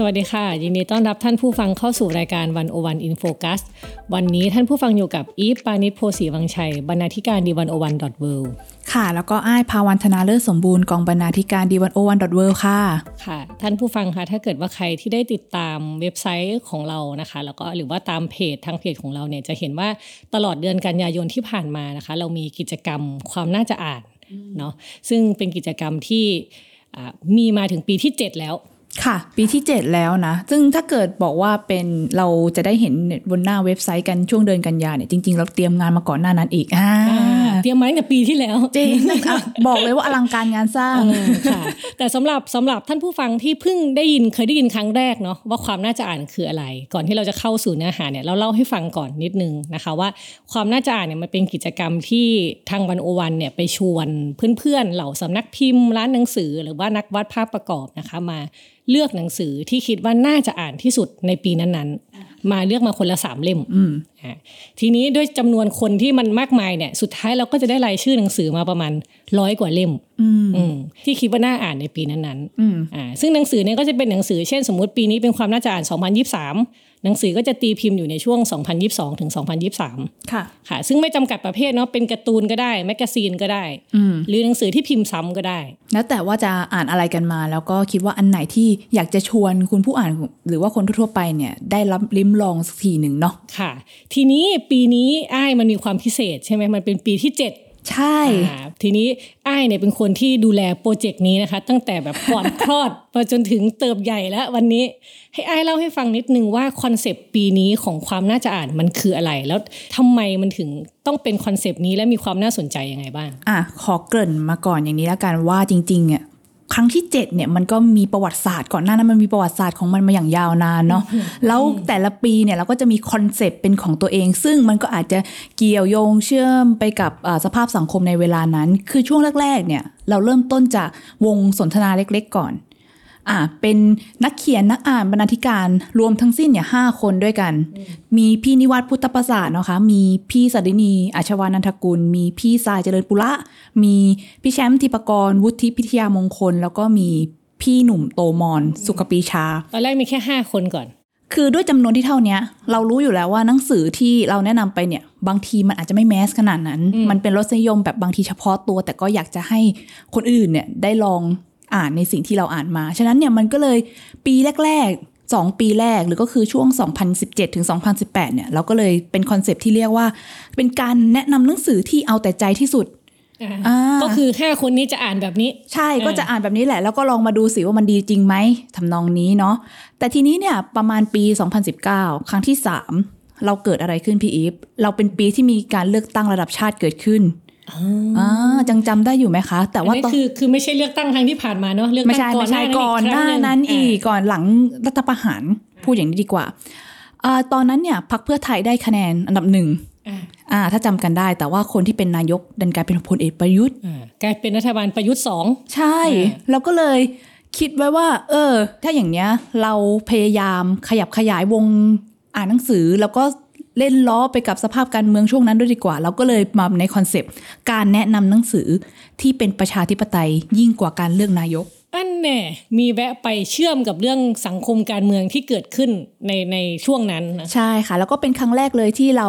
สวัสดีค่ะ ยินดีต้อนรับท่านผู้ฟังเข้าสู่รายการ One O One In Focus วันนี้ท่านผู้ฟังอยู่กับอีฟปานิชโพสีวังชัย บรรณาธิการ The One O One dot Worldค่ะ แล้วก็อ้ายภาวันธนาเลิศสมบูรณ์กองบรรณาธิการ The One O One dot World ค่ะ ค่ะ ท่านผู้ฟังคะถ้าเกิดว่าใครที่ได้ติดตามเว็บไซต์ของเรานะคะ แล้วก็หรือว่าตามเพจทางเพจของเราเนี่ยจะเห็นว่าตลอดเดือนกันยายนที่ผ่านมานะคะ เรามีกิจกรรมความน่าจะอ่านเนาะซึ่งเป็นกิจกรรมที่อ่ามีมาถึงปีที่ 7 แล้ว ค่ะ ปีที่ 7 แล้วนะ ซึ่งถ้าเกิดบอกว่าเป็นเราจะได้เห็นบนหน้าเว็บไซต์กันช่วงเดือนกันยาเนี่ยจริง ๆ เราเตรียมงานมาก่อนหน้านั้นอีกอ่าเตรียมมาตั้งแต่ปีที่แล้วจริงอะบอกเลยว่าอลังการงานสร้างเออค่ะ แต่สำหรับสำหรับท่านผู้ฟังที่เพิ่งได้ยินเคยได้ยินครั้งแรกเนาะว่าความน่าจะอ่านคืออะไร ก่อนที่เราจะเข้าสู่เนื้อหาเนี่ยเราเล่าให้ฟังก่อนนิดนึงนะคะ ว่าความน่าจะอ่านเนี่ยมันเป็นกิจกรรมที่ทางวันโอวันเนี่ยไปชวนเพื่อนๆเหล่าสำนักพิมพ์ร้านหนังสือ หรือว่านักวาดภาพประกอบนะคะมาเลือกหนังสือที่คิดว่าน่าจะอ่านที่สุดในปีนั้นๆมาเลือกมาคนละสามเล่มอืมอะทีนี้ด้วยจำนวนคนที่มันมากมายเนี่ย สุดท้ายเราก็จะได้รายชื่อหนังสือมาประมาณร้อยกว่าเล่มอืมอืมที่คิดว่าน่าอ่านในปีนั้นอืมๆอ่าซึ่งหนังสือเนี่ยก็จะเป็นหนังสือเช่นสมมติปีนี้เป็นความน่าจะอ่าน 2023 หนังสือก็จะตีพิมพ์อยู่ในช่วง 2022 ถึง 2023 ค่ะค่ะ ซึ่งไม่จำกัดประเภทเนาะเป็นการ์ตูนก็ได้แมกกาซีนก็ได้อืมหรือหนังสือที่พิมพ์ซ้ำก็ได้ แล้วแต่ว่าจะอ่านอะไรกันมา แล้วก็คิดว่าอันไหนที่อยากจะชวนคุณผู้อ่านหรือว่าคนทั่วๆไปเนี่ยได้รับลิ้มลองสักทีหนึ่งเนาะค่ะ ทีนี้ปีนี้อ้ายมันมีความพิเศษใช่ไหมมันเป็นปีที่ 7ใช่อ่าทีนี้อ้ายเนี่ยเป็นคนที่ดูแลโปรเจกต์นี้นะคะ ตั้งแต่แบบก่อนคลอดไปจนถึงเติบใหญ่แล้ววันนี้ให้อ้ายเล่าให้ฟังนิดนึงว่าคอนเซปต์ปีนี้ของความน่าจะอ่านมันคืออะไร แล้วทำไมมันถึงต้องเป็นคอนเซปต์นี้และมีความน่าสนใจยังไงบ้าง อะขอเกริ่นมาก่อนอย่างนี้แล้วกันว่าจริงๆเนี่ย ครั้งที่ 7เนี่ยมันก็มีประวัติศาสตร์ก่อนหน้านั้นมันมีประวัติศาสตร์ของมันมาอย่างยาวนานเนาะแล้วแต่ละปีเนี่ยเราก็จะมีคอนเซปต์เป็นของตัวเอง ซึ่งมันก็อาจจะเกี่ยวโยงเชื่อมไปกับอ่าสภาพสังคมในเวลานั้น คือช่วงแรกๆเนี่ยเราเริ่มต้นจากวงสนทนาเล็ก ๆ ก่อน อ่าเป็นนักเขียนนักอ่านบรรณาธิการรวมทั้งสิ้นเนี่ยห้าคนด้วยกัน มีพี่นิวัฒน์พุทธประสาทนะคะ มีพี่สัดินีอาชวานันทกุล มีพี่สายเจริญปุระ มีพี่แชมป์ทิปกรวุฒิพิทยามงคล แล้วก็มีพี่หนุ่มโตมอนสุขปรีชา ตอนแรกมีแค่5คนก่อน คือด้วยจำนวนที่เท่าเนี้ยเรารู้อยู่แล้วว่าหนังสือที่เราแนะนำไปเนี่ย บางทีมันอาจจะไม่แมสขนาดนั้น มันเป็นรสนิยมแบบบางทีเฉพาะตัว แต่ก็อยากจะให้คนอื่นเนี่ยได้ลอง อ่านในสิ่งที่เราอ่านมา ฉะนั้นเนี่ยมันก็เลยปีแรกๆ 2 ปีแรกหรือก็คือช่วง 2017ถึง2018 เนี่ยเราก็เลยเป็นคอนเซปต์ที่เรียกว่า เป็นการแนะนำหนังสือที่เอาแต่ใจที่สุดอ่าก็คือ5คนนี้จะอ่านแบบนี้ ใช่เออก็จะอ่านแบบนี้แหละ แล้วก็ลองมาดูสิว่ามันดีจริงไหมทำนองนี้เนาะแต่ทีนี้เนี่ยประมาณปี 2019 ครั้งที่ 3 เราเกิดอะไรขึ้นพี่อีฟเราเป็นปีที่มีการเลือกตั้งระดับชาติเกิดขึ้น อ่าจังจำได้อยู่ไหมคะ แต่อันว่านี้ตอนคือคือไม่ใช่เลือกตั้งครั้งที่ผ่านมาเนาะเลือกไม่ตั้งใช่ก่อไม่นหใช่น้าก่อนหน้าครั้งนั้นอีกาก่อนหลังรัฐประหารพูดอย่างนี้ดีกว่าอ่าตอนนั้นเนี่ยพรรคเพื่อไทยได้คะแนนอันดับหนึ่งอ่าอ่าถ้าจำกันได้แต่ว่าคนที่เป็นนายกดันกลายเป็นพลเอกประยุทธ์อ่ากลายเป็นรัฐบาลประยุทธ์สองใช่อ่าเราก็เลยคิดไว้ว่า เออ ถ้าอย่างเนี้ยเราพยายามขยับขยายวงอ่านหนังสือแล้วก็ เล่นล้อไปกับสภาพการเมืองช่วงนั้นด้วยดีกว่า เราก็เลยมาในคอนเซปต์การแนะนำหนังสือที่เป็นประชาธิปไตยยิ่งกว่าการเลือกนายก อันแน่มีแวะไปเชื่อมกับเรื่องสังคมการเมืองที่เกิดขึ้นในในช่วงนั้นนะใช่ค่ะ แล้วก็เป็นครั้งแรกเลยที่เรา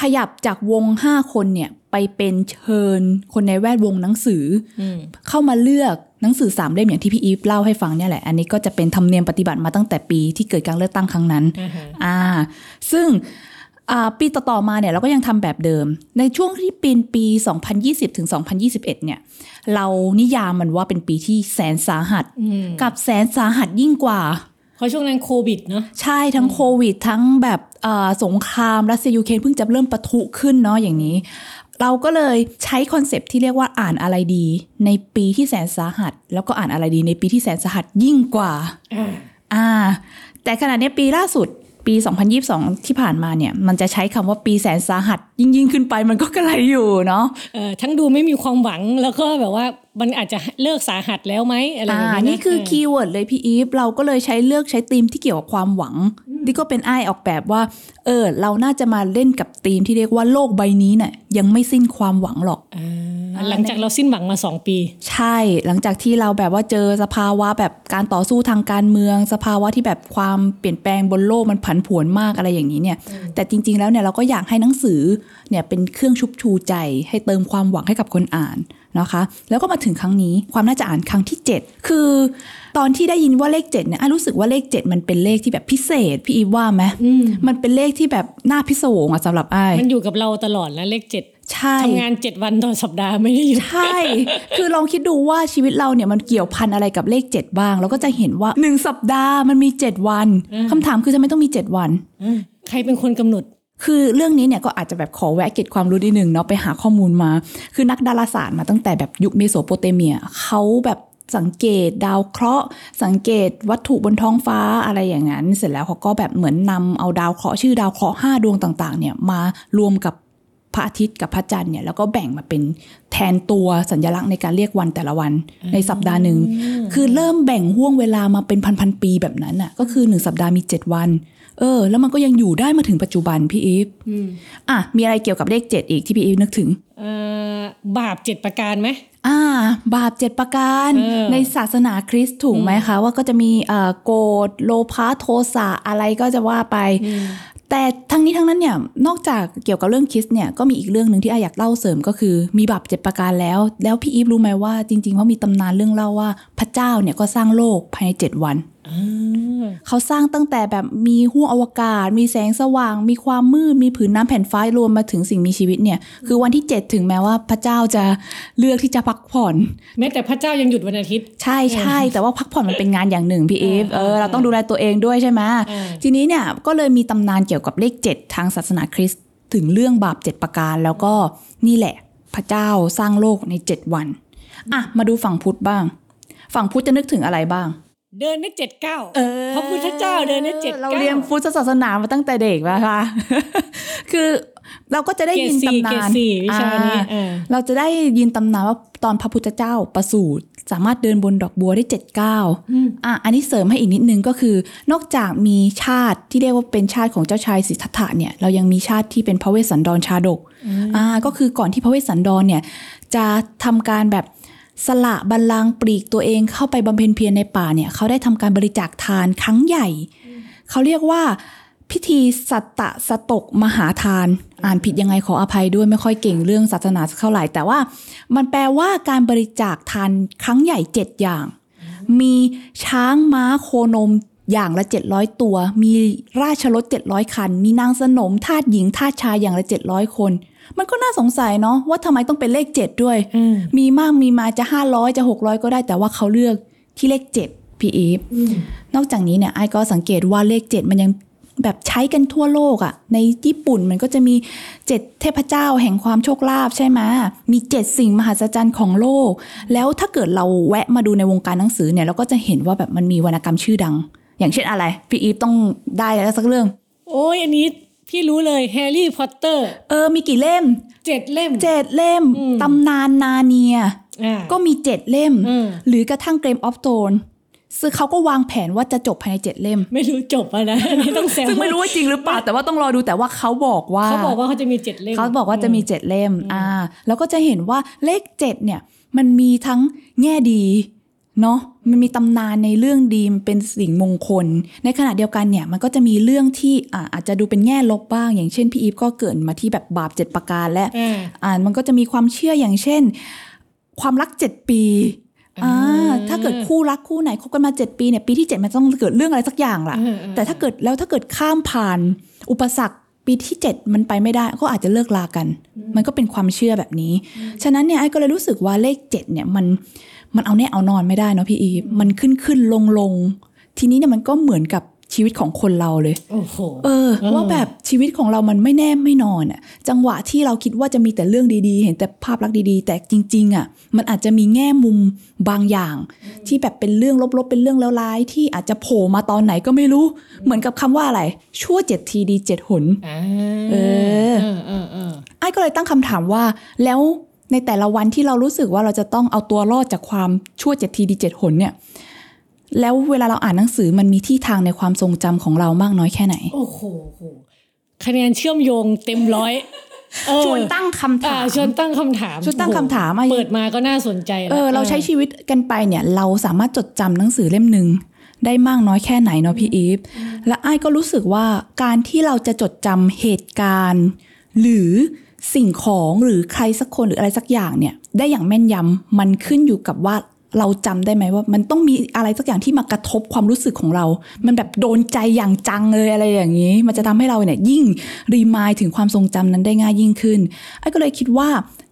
ขยับจากวง 5 คนเนี่ยไปเป็นเชิญคนในแวดวงหนังสืออมเข้ามาเลือกหนังสือสามเล่มอย่างที่พี่อีฟเล่าให้ฟังเนี่ยแหละ อันนี้ก็จะเป็นธรรมเนียมปฏิบัติมาตั้งแต่ปีที่เกิดการเลือกตั้งครั้งนั้น อ่าฮะอ่าซึ่งอ่า ปีต่อๆมาเนี่ยเราก็ยังทำแบบเดิม ในช่วงที่ปีนปี 2020ถึง2021 เนี่ยเรานิยามมันว่าเป็นปีที่แสนสาหัสอืมกับแสนสาหัสยิ่งกว่า เพราะช่วงนั้นโควิดเนาะใช่ทั้งโควิด ทั้งแบบเอ่อสงครามรัสเซียยูเครนเพิ่งจะเริ่มปะทุขึ้นเนาะอย่างนี้ เราก็เลยใช้คอนเซปต์ที่เรียกว่าอ่านอะไรดี ในปีที่แสนสาหัส แล้วก็อ่านอะไรดีในปีที่แสนสาหัสยิ่งกว่าอ่าอ่าแต่ขณะนี้ปีล่าสุด ปี 2022 ที่ผ่านมาเนี่ย มันจะใช้คำว่าปีแสนสาหัส ยิ่งยิ่งขึ้นไปมันก็กระไรอยู่เนาะเออทั้งดูไม่มีความหวังแล้วก็แบบว่า มันอาจจะเลิกสาหัสแล้วไหมอะไรแบบอ่านี้ะนี่คือ key word เลยพี่อีฟเราก็เลยใช้เลือกใช้ธีมที่เกี่ยวกับความหวังนี่ก็เป็นไอ้อ้ายออกแบบว่า เออ เราน่าจะมาเล่นกับธีมที่เรียกว่าโลกใบนี้เนี่ยยังไม่สิ้นความหวังหรอกอ่าหลังจากเราสิ้นหวังมาสองปี ใช่ หลังจากที่เราแบบว่าเจอสภาวะแบบการต่อสู้ทางการเมือง สภาวะที่แบบความเปลี่ยนแปลงบนโลกมันผันผวนมากอะไรอย่างนี้เนี่ย แต่จริง ๆ แล้วเนี่ยเราก็อยากให้หนังสือเนี่ยเป็นเครื่องชุบชูใจ ให้เติมความหวังให้กับคนอ่าน นะคะ แล้วก็มาถึงครั้งนี้ความน่าจะอ่านครั้งที่ 7 คือตอนที่ได้ยินว่าเลข7เนี่ยอ้ายรู้สึกว่าเลข 7 มันเป็นเลขที่แบบพิเศษ พี่อีฟว่าไหมมันเป็นเลขที่แบบน่าพิศวงอะสำหรับอ้ายมันอยู่กับเราตลอดนะเลขเจ็ดใช่ทำงานเจ็ดวันต่อสัปดาห์ไม่ได้หยุดใช่ คือลองคิดดูว่าชีวิตเราเนี่ยมันเกี่ยวพันอะไรกับเลข 7 บ้างเราก็จะเห็นว่า 1 สัปดาห์มันมี 7 วันคำถามคือทำไมต้องมี 7 วันอ่าใครเป็นคนกำหนด คือเรื่องนี้เนี่ยก็อาจจะแบบขอแวะเก็บความรู้นิดนึงเนาะไปหาข้อมูลมา คือนักดาราศาสตร์มาตั้งแต่แบบยุคเมโสโปเตเมียเขาแบบสังเกตดาวเคราะห์ สังเกตวัตถุบนท้องฟ้าอะไรอย่างนั้น เสร็จแล้วเขาก็แบบเหมือนนำเอาดาวเคราะห์ชื่อดาวเคราะห์ห้าดวงต่างๆเนี่ยมารวมกับพระอาทิตย์กับพระจันทร์เนี่ยแล้วก็แบ่งมาเป็นแทนตัวสัญลักษณ์ในการเรียกวันแต่ละวันในสัปดาห์หนึ่งคือเริ่มแบ่งห่วงเวลามาเป็นพันๆปีแบบนั้นอะก็คือหนึ่งสัปดาห์มีเจ็ดวัน เออ แล้วมันก็ยังอยู่ได้มาถึงปัจจุบันพี่อีฟอะมีอะไรเกี่ยวกับเลขเจ็ดอีกที่พี่อีฟนึกถึงเอ่อบาปเจ็ดประการไหมอ่า บาปเจ็ดประการเออในศาสนาคริสต์ถูกไหมคะ ว่าก็จะมีเอ่อโกรธโลภะโทสะอะไรก็จะว่าไป แต่ทั้งนี้ทั้งนั้นเนี่ยนอกจากเกี่ยวกับเรื่องคริสต์เนี่ยก็มีอีกเรื่องหนึ่งที่อาอยากเล่าเสริมก็คือ มีบาปเจ็ดประการแล้ว แล้วพี่อีฟรู้ไหมว่าจริงๆว่ามีตำนานเรื่องเล่าว่า พระเจ้าเนี่ยก็สร้างโลกภายในเจ็ดวันเขาสร้างตั้งแต่แบบมีห้วงอวกาศ มีแสงสว่าง มีความมืด มีผืนน้ำแผ่นฟ้ารวมมาถึงสิ่งมีชีวิตเนี่ย คือวันที่ 7 ถึงแม้ว่าพระเจ้าจะเลือกที่จะพักผ่อน แม้แต่พระเจ้ายังหยุดวันอาทิตย์ ใช่ใช่แต่ว่าพักผ่อนมันเป็นงานอย่างหนึ่งพี่อีฟเออเราต้องดูแลตัวเองด้วยใช่ไหมเออ ทีนี้เนี่ยก็เลยมีตำนานเกี่ยวกับเลข 7 ทางศาสนาคริสต์ถึงเรื่องบาป 7 ประการ แล้วก็นี่แหละ พระเจ้าสร้างโลกใน 7 วัน อะ มาดูฝั่งพุทธบ้าง ฝั่งพุทธจะนึกถึงอะไรบ้าง เดินได้เจ็ดเก้าพระพุทธเจ้าเดินได้เจ็ดเราเก้าเรียนพุทธศาสนามาตั้งแต่เด็กนะคะ คือเราก็จะได้ยินเกรดสี่ตำนาเกรนดสี่วิชานี้อ่เออเราจะได้ยินตำนานว่าตอนพระพุทธเจ้าประสูติ สามารถเดินบนดอกบัวได้เจ็ดเก้าอะอันนี้เสริมให้อีกนิดนึงก็คือ นอกจากมีชาติที่เรียกว่าเป็นชาติของเจ้าชายสิทธัตถะเนี่ยเรายังมีชาติที่เป็นพระเวสสันดรชาดกอ่าก็คือก่อนที่พระเวสสันดรเนี่ยจะทำการแบบสละบัลลังก์ปลีกตัวเองเข้าไปบำเพ็ญเพียรในป่าเนี่ยเขาได้ทำการบริจาคทานครั้งใหญ่เขาเรียกว่า พิธีสัตตะสตกมหาทาน อ่านผิดยังไงขออภัยด้วยไม่ค่อยเก่งเรื่องศาสนาสักเท่าไหร่ แต่ว่ามันแปลว่าการบริจาคทานครั้งใหญ่เจ็ดอย่าง มีช้างม้าโคนมอย่างละ 700 ตัว มีราชรถ700 คัน มีนางสนมทาสหญิงทาสชายอย่างละ 700 คน มันก็น่าสงสัยเนาะว่าทำไมต้องเป็นเลข 7 ด้วยอืมมีมากมีมาจะ 500 จะ 600 ก็ได้แต่ว่าเขาเลือกที่เลข 7พี่อีฟนอกจากนี้เนี่ยไอ้ก็สังเกตว่าเลข 7 มันยัง แบบใช้กันทั่วโลกอะ่ะ ในญี่ปุ่นมันก็จะมี7เทพเจ้าแห่งความโชคลาภใช่ไหมมี7สิ่งมหัศจรรย์ของโลก แล้วถ้าเกิดเราแวะมาดูในวงการหนังสือเนี่ย เราก็จะเห็นว่าแบบมันมีวรรณกรรมชื่อดัง อย่างเช่นอะไร พี่อีฟต้องได้แล้วสักเรื่อง โอ้ยอันนี้พี่รู้เลยแฮร์รี่พอตเตอร์เออมีกี่เล่มเจ็ดเล่มเจ็ดเล่ม ตำนานนาเนียอ่าก็มีเจ็ดเล่มอืมหรือกระทั่งเกรมออฟโ n น ซึ่งเขาก็วางแผนว่าจะจบภายในเจ็ดเล่ม ไม่รู้จบอะนะอันนี้ต้องแซวซึ่งไม่รู้ว่าจริงหรือเปล่าแต่ว่าต้องรอดูแต่ว่าเขาบอกว่าเขาบอกว่าเขาจะมีเจ็ดเล่มเขาบอกว่าจะมีเจ็ดเล่มอ่าแล้วก็จะเห็นว่าเลขเจ็ดเนี่ยมันมีทั้งแง่ดีเนาะมันมีตำนานในเรื่องดีมันเป็นสิ่งมงคล ในขณะเดียวกันเนี่ยมันก็จะมีเรื่องที่อ่าอาจจะดูเป็นแง่ลบบ้าง อย่างเช่นพี่อีฟก็เกริดมาที่แบบบาปเจ็ดประการและอ่าอ่ามันก็จะมีความเชื่ออย่างเช่น ความรักเจ็ดปี อ่าอ่าถ้าเกิดคู่รักคู่ไหนคบกันมาเจ็ดปีเนี่ยปีที่เจ็ดมันต้องเกิดเรื่องอะไรสักอย่างล่ะเออเออแต่ถ้าเกิดแล้วถ้าเกิดข้ามผ่านอุปสรรคปีที่เจ็ดมันไปไม่ได้ก็อาจจะเลิกลากัน มันก็เป็นความเชื่อแบบนี้ ฉะนั้นเนี่ยไอ้ก็เลยรู้สึกว่าเลขเจ็ดเนี่ยมันมันเอาแน่เอานอนไม่ได้เนาะพี่อีฟมันขึ้นขึ้นลงลงทีนี้เนี่ยมันก็เหมือนกับ ชีวิตของคนเราเลยโอ้โหเออเออ ว่าแบบชีวิตของเรามันไม่แน่ไม่นอนอะจังหวะที่เราคิดว่าจะมีแต่เรื่องดีๆ เห็นแต่ภาพลักษณ์ดีๆ แต่จริง ๆอะมันอาจจะมีแง่มุมบางอย่าง ที่แบบเป็นเรื่องลบๆ เป็นเรื่องแล้วร้ายที่อาจจะโผล่มาตอนไหนก็ไม่รู้ เหมือนกับคำว่าอะไร ชั่วเจ็ดทีดีเจ็ดหนอ่าเออเออเออเออไอ้ก็เลยตั้งคำถามว่า แล้วในแต่ละวันที่เรารู้สึกว่าเราจะต้องเอาตัวรอดจากความชั่วเจ็ดทีดีเจ็ดหนเนี่ย แล้วเวลาเราอ่านหนังสือมันมีที่ทางในความทรงจำของเรามากน้อยแค่ไหน โอ้โหโหคะแนนเชื่อมโยงเต็มร้อยเออชวนตั้งคำอ่าถามชวนตั้งคำถามชวนตั้งคำถามอะเปิดมาก็น่าสนใจแล้วเออเราใช้ชีวิตกันไปเนี่ย เราสามารถจดจำหนังสือเล่มหนึ่งได้มากน้อยแค่ไหนเนาะพี่อีฟและไอ้ายก็รู้สึกว่าการที่เราจะจดจำเหตุการณ์ หรือสิ่งของหรือใครสักคนหรืออะไรสักอย่างเนี่ย ได้อย่างแม่นยำมันขึ้นอยู่กับว่า เราจำได้ไหมว่า มันต้องมีอะไรสักอย่างที่มากระทบความรู้สึกของเรา มันแบบโดนใจอย่างจังเลยอะไรอย่างนี้ มันจะทำให้เราเนี่ยยิ่ง remind ถึงความทรงจำนั้นได้ง่ายยิ่งขึ้นอ้ายก็เลยคิดว่า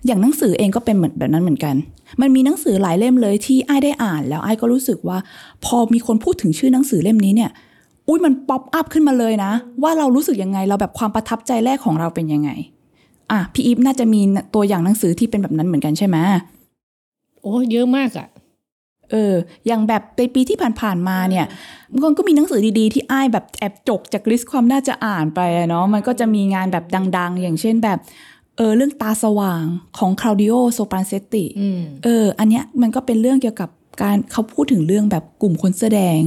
อย่างหนังสือเองก็เป็นเหมือนแบบนั้นเหมือนกัน มันมีหนังสือหลายเล่มเลยที่อ้ายได้อ่าน แล้วอ้ายก็รู้สึกว่า พอมีคนพูดถึงชื่อหนังสือเล่มนี้เนี่ยอุ้ยมัน pop up ขึ้นมาเลยนะ ว่าเรารู้สึกยังไงเราแบบความประทับใจแรกของเราเป็นยังไงอะพี่อีฟน่าจะมีตัวอย่างหนังสือที่เป็นแบบนั้นเหมือนกันใช่ไหมโอ้เยอะมากอะ เออ อย่างแบบในปีที่ผ่านๆมาเนี่ย มันก็มีหนังสือดีๆ ที่อ้ายแบบแอบจกจาก list ความน่าจะอ่านไปอะเนาะ มันก็จะมีงานแบบดัง ๆ อย่างเช่นแบบเออเรื่องตาสว่างของ Claudio Sopranzetti อืมเออ อันเนี้ยมันก็เป็นเรื่องเกี่ยวกับ การเขาพูดถึงเรื่องแบบกลุ่มคนเสื้อแดง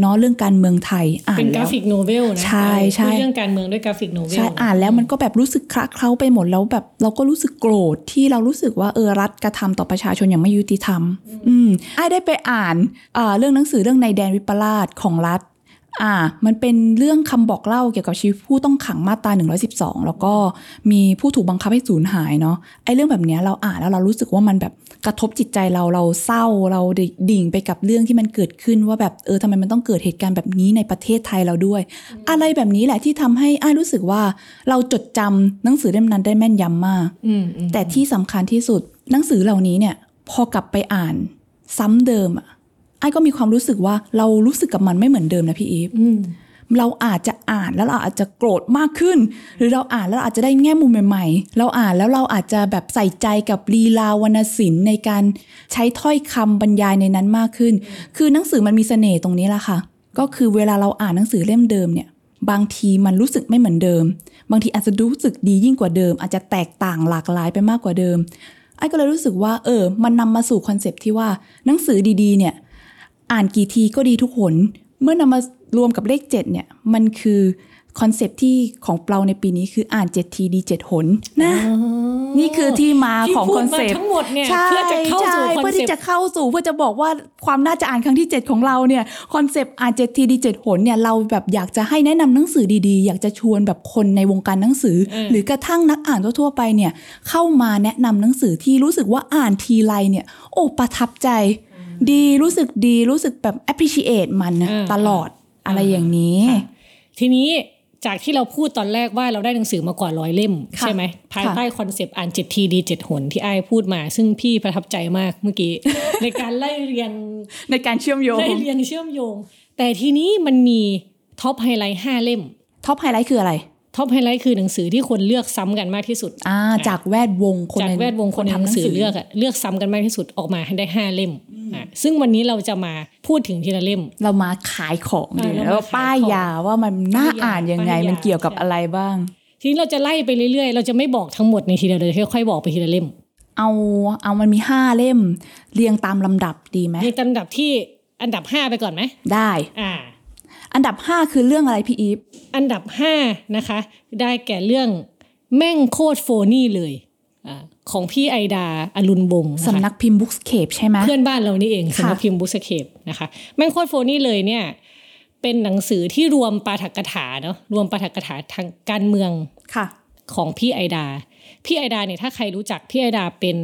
เนาะเรื่องการเมืองไทยอ่านแล้วเป็น graphic novel นะใช่ใช่พูดเรื่องการเมืองด้วย graphic novel ใช่อ่านแล้วมันก็แบบรู้สึกคละเคล้าไปหมดแล้วแบบเราก็รู้สึกโกรธที่เรารู้สึกว่าเออรัฐกระทำต่อประชาชนอย่างไม่ยุติธรรม อืมไอ้ได้ไปอ่านอ่าเรื่องหนังสือเรื่องในแดนวิปลาสของรัฐอ่า มันเป็นเรื่องคำบอกเล่าเกี่ยวกับชีวิตผู้ต้องขังมาตรา112 แล้วก็มีผู้ถูกบังคับให้สูญหายเนาะไอ้เรื่องแบบเนี้ยเราอ่านแล้วเรารู้สึกว่ามันแบบ กระทบจิตใจเราเราเศร้าเราดิ่งไปกับเรื่องที่มันเกิดขึ้นว่าแบบเออทำไมมันต้องเกิดเหตุการณ์แบบนี้ในประเทศไทยเราด้วย อะไรแบบนี้แหละที่ทำให้อ้ายรู้สึกว่าเราจดจำหนังสือเล่มนั้นได้แม่นยำมากอืมอืมแต่ที่สำคัญที่สุดหนังสือเหล่านี้เนี่ย พอกลับไปอ่านซ้ำเดิมอะไอ้ก็มีความรู้สึกว่าเรารู้สึกกับมันไม่เหมือนเดิมนะพี่อีฟอืม เราอาจจะอ่านแล้วเราอาจจะโกรธมากขึ้น หรือเราอ่านแล้วเราอาจจะได้แง่มุมใหม่ๆ เราอ่านแล้วเราอาจจะแบบใส่ใจกับลีลาวรรณศิลป์ในการใช้ถ้อยคำบรรยายในนั้นมากขึ้น คือหนังสือมันมีเสน่ห์ตรงนี้แหละค่ะ ก็คือเวลาเราอ่านหนังสือเล่มเดิมเนี่ยบางทีมันรู้สึกไม่เหมือนเดิม บางทีอาจจะรู้สึกดียิ่งกว่าเดิม อาจจะแตกต่างหลากหลายไปมากกว่าเดิมอ้ายก็เลยรู้สึกว่า เออ มันนำมาสู่คอนเซปต์ที่ว่าหนังสือดีๆ เนี่ย อ่านกี่ทีก็ดีทุกหน เมื่อนำมารวมกับเลข 7 เนี่ย มันคือคอนเซปต์ที่ของเราในปีนี้คืออ่าน7ทีดี7หนนะ นี่คือที่มาที่ของคอนเซปต์ที่พูดมาทั้งหมดเนี่ยใช่เพื่อจะเข้าสู่ใช่เพื่อที่จะเข้าสู่คอนเซปต์เพื่อจะบอกว่าความน่าจะอ่านครั้งที่ 7 ของเราเนี่ย concept อ่าน7ทีดี7หนเนี่ยเราแบบอยากจะให้แนะนำหนังสือดีๆ อยากจะชวนแบบคนในวงการหนังสือ หรือกระทั่งนักอ่านทั่วๆไปเนี่ยเข้ามาแนะนำหนังสือที่รู้สึกว่าอ่านทีไรเนี่ย โอ้ประทับใจ ดีรู้สึกดีรู้สึกแบบ appreciate มันนะอ่าตลอดอะไรอย่างนี้ค่ะทีนี้จากที่เราพูดตอนแรกว่าเราได้หนังสือมากว่าร้อยเล่มค่ะใช่ไหมภายใต้ concept อ่านเจ็ดทีดีเจ็ดหนที่ไอซ์พูดมา ซึ่งพี่ประทับใจมากเมื่อกี้ ในการไล่เรียงในการเชื่อมโยงไล่เรียงเชื่อมโยง แต่ทีนี้มันมี top highlight ห้าเล่ม top highlight คืออะไร top highlight คือหนังสือที่คนเลือกซ้ำกันมากที่สุดอ่าจากแวดวงคนจากในแวดวงคนทำหนังสือเลือกอะเลือกซ้ำกันมากที่สุดออกมาให้ได้ห้าเล่มอะซึ่งวันนี้เราจะมาพูดถึงทีละเล่ม เรามาขายของอ่าดีเราแล้วมาป้ายขายของยาว่ามันน่าอ่านยังไงป้ายยามัมันเกี่ยวกับใช่อะไรบ้าง ทีนี้เราจะไล่ไปเรื่อยๆ เราจะไม่บอกทั้งหมดในทีเดียวเลยค่อยๆบอกไปทีละเล่ม เอาเอามันมีห้าเล่ม เรียงตามลำดับดีไหมในลำดับที่อันดับห้าไปก่อนไหมได้อ่า อันดับห้าคือเรื่องอะไรพี่อีฟอันดับห้านะคะ ได้แก่เรื่องแม่งโคตรโฟนี่เลยอาของพี่ไอดาอรุณวงศ์นะคะสำนักพิมพ์ bookscape ใช่ไหมเพื่อนบ้านเรานี่เองค่ะสำนักพิมพ์ bookscape นะคะแม่งโคตรโฟนี่เลยเนี่ยเป็นหนังสือที่รวมปาฐกถาเนาะรวมปาฐกถาทางการเมืองค่ะ ของพี่ไอดา พี่ไอดาเนี่ยถ้าใครรู้จักพี่ไอดาเป็น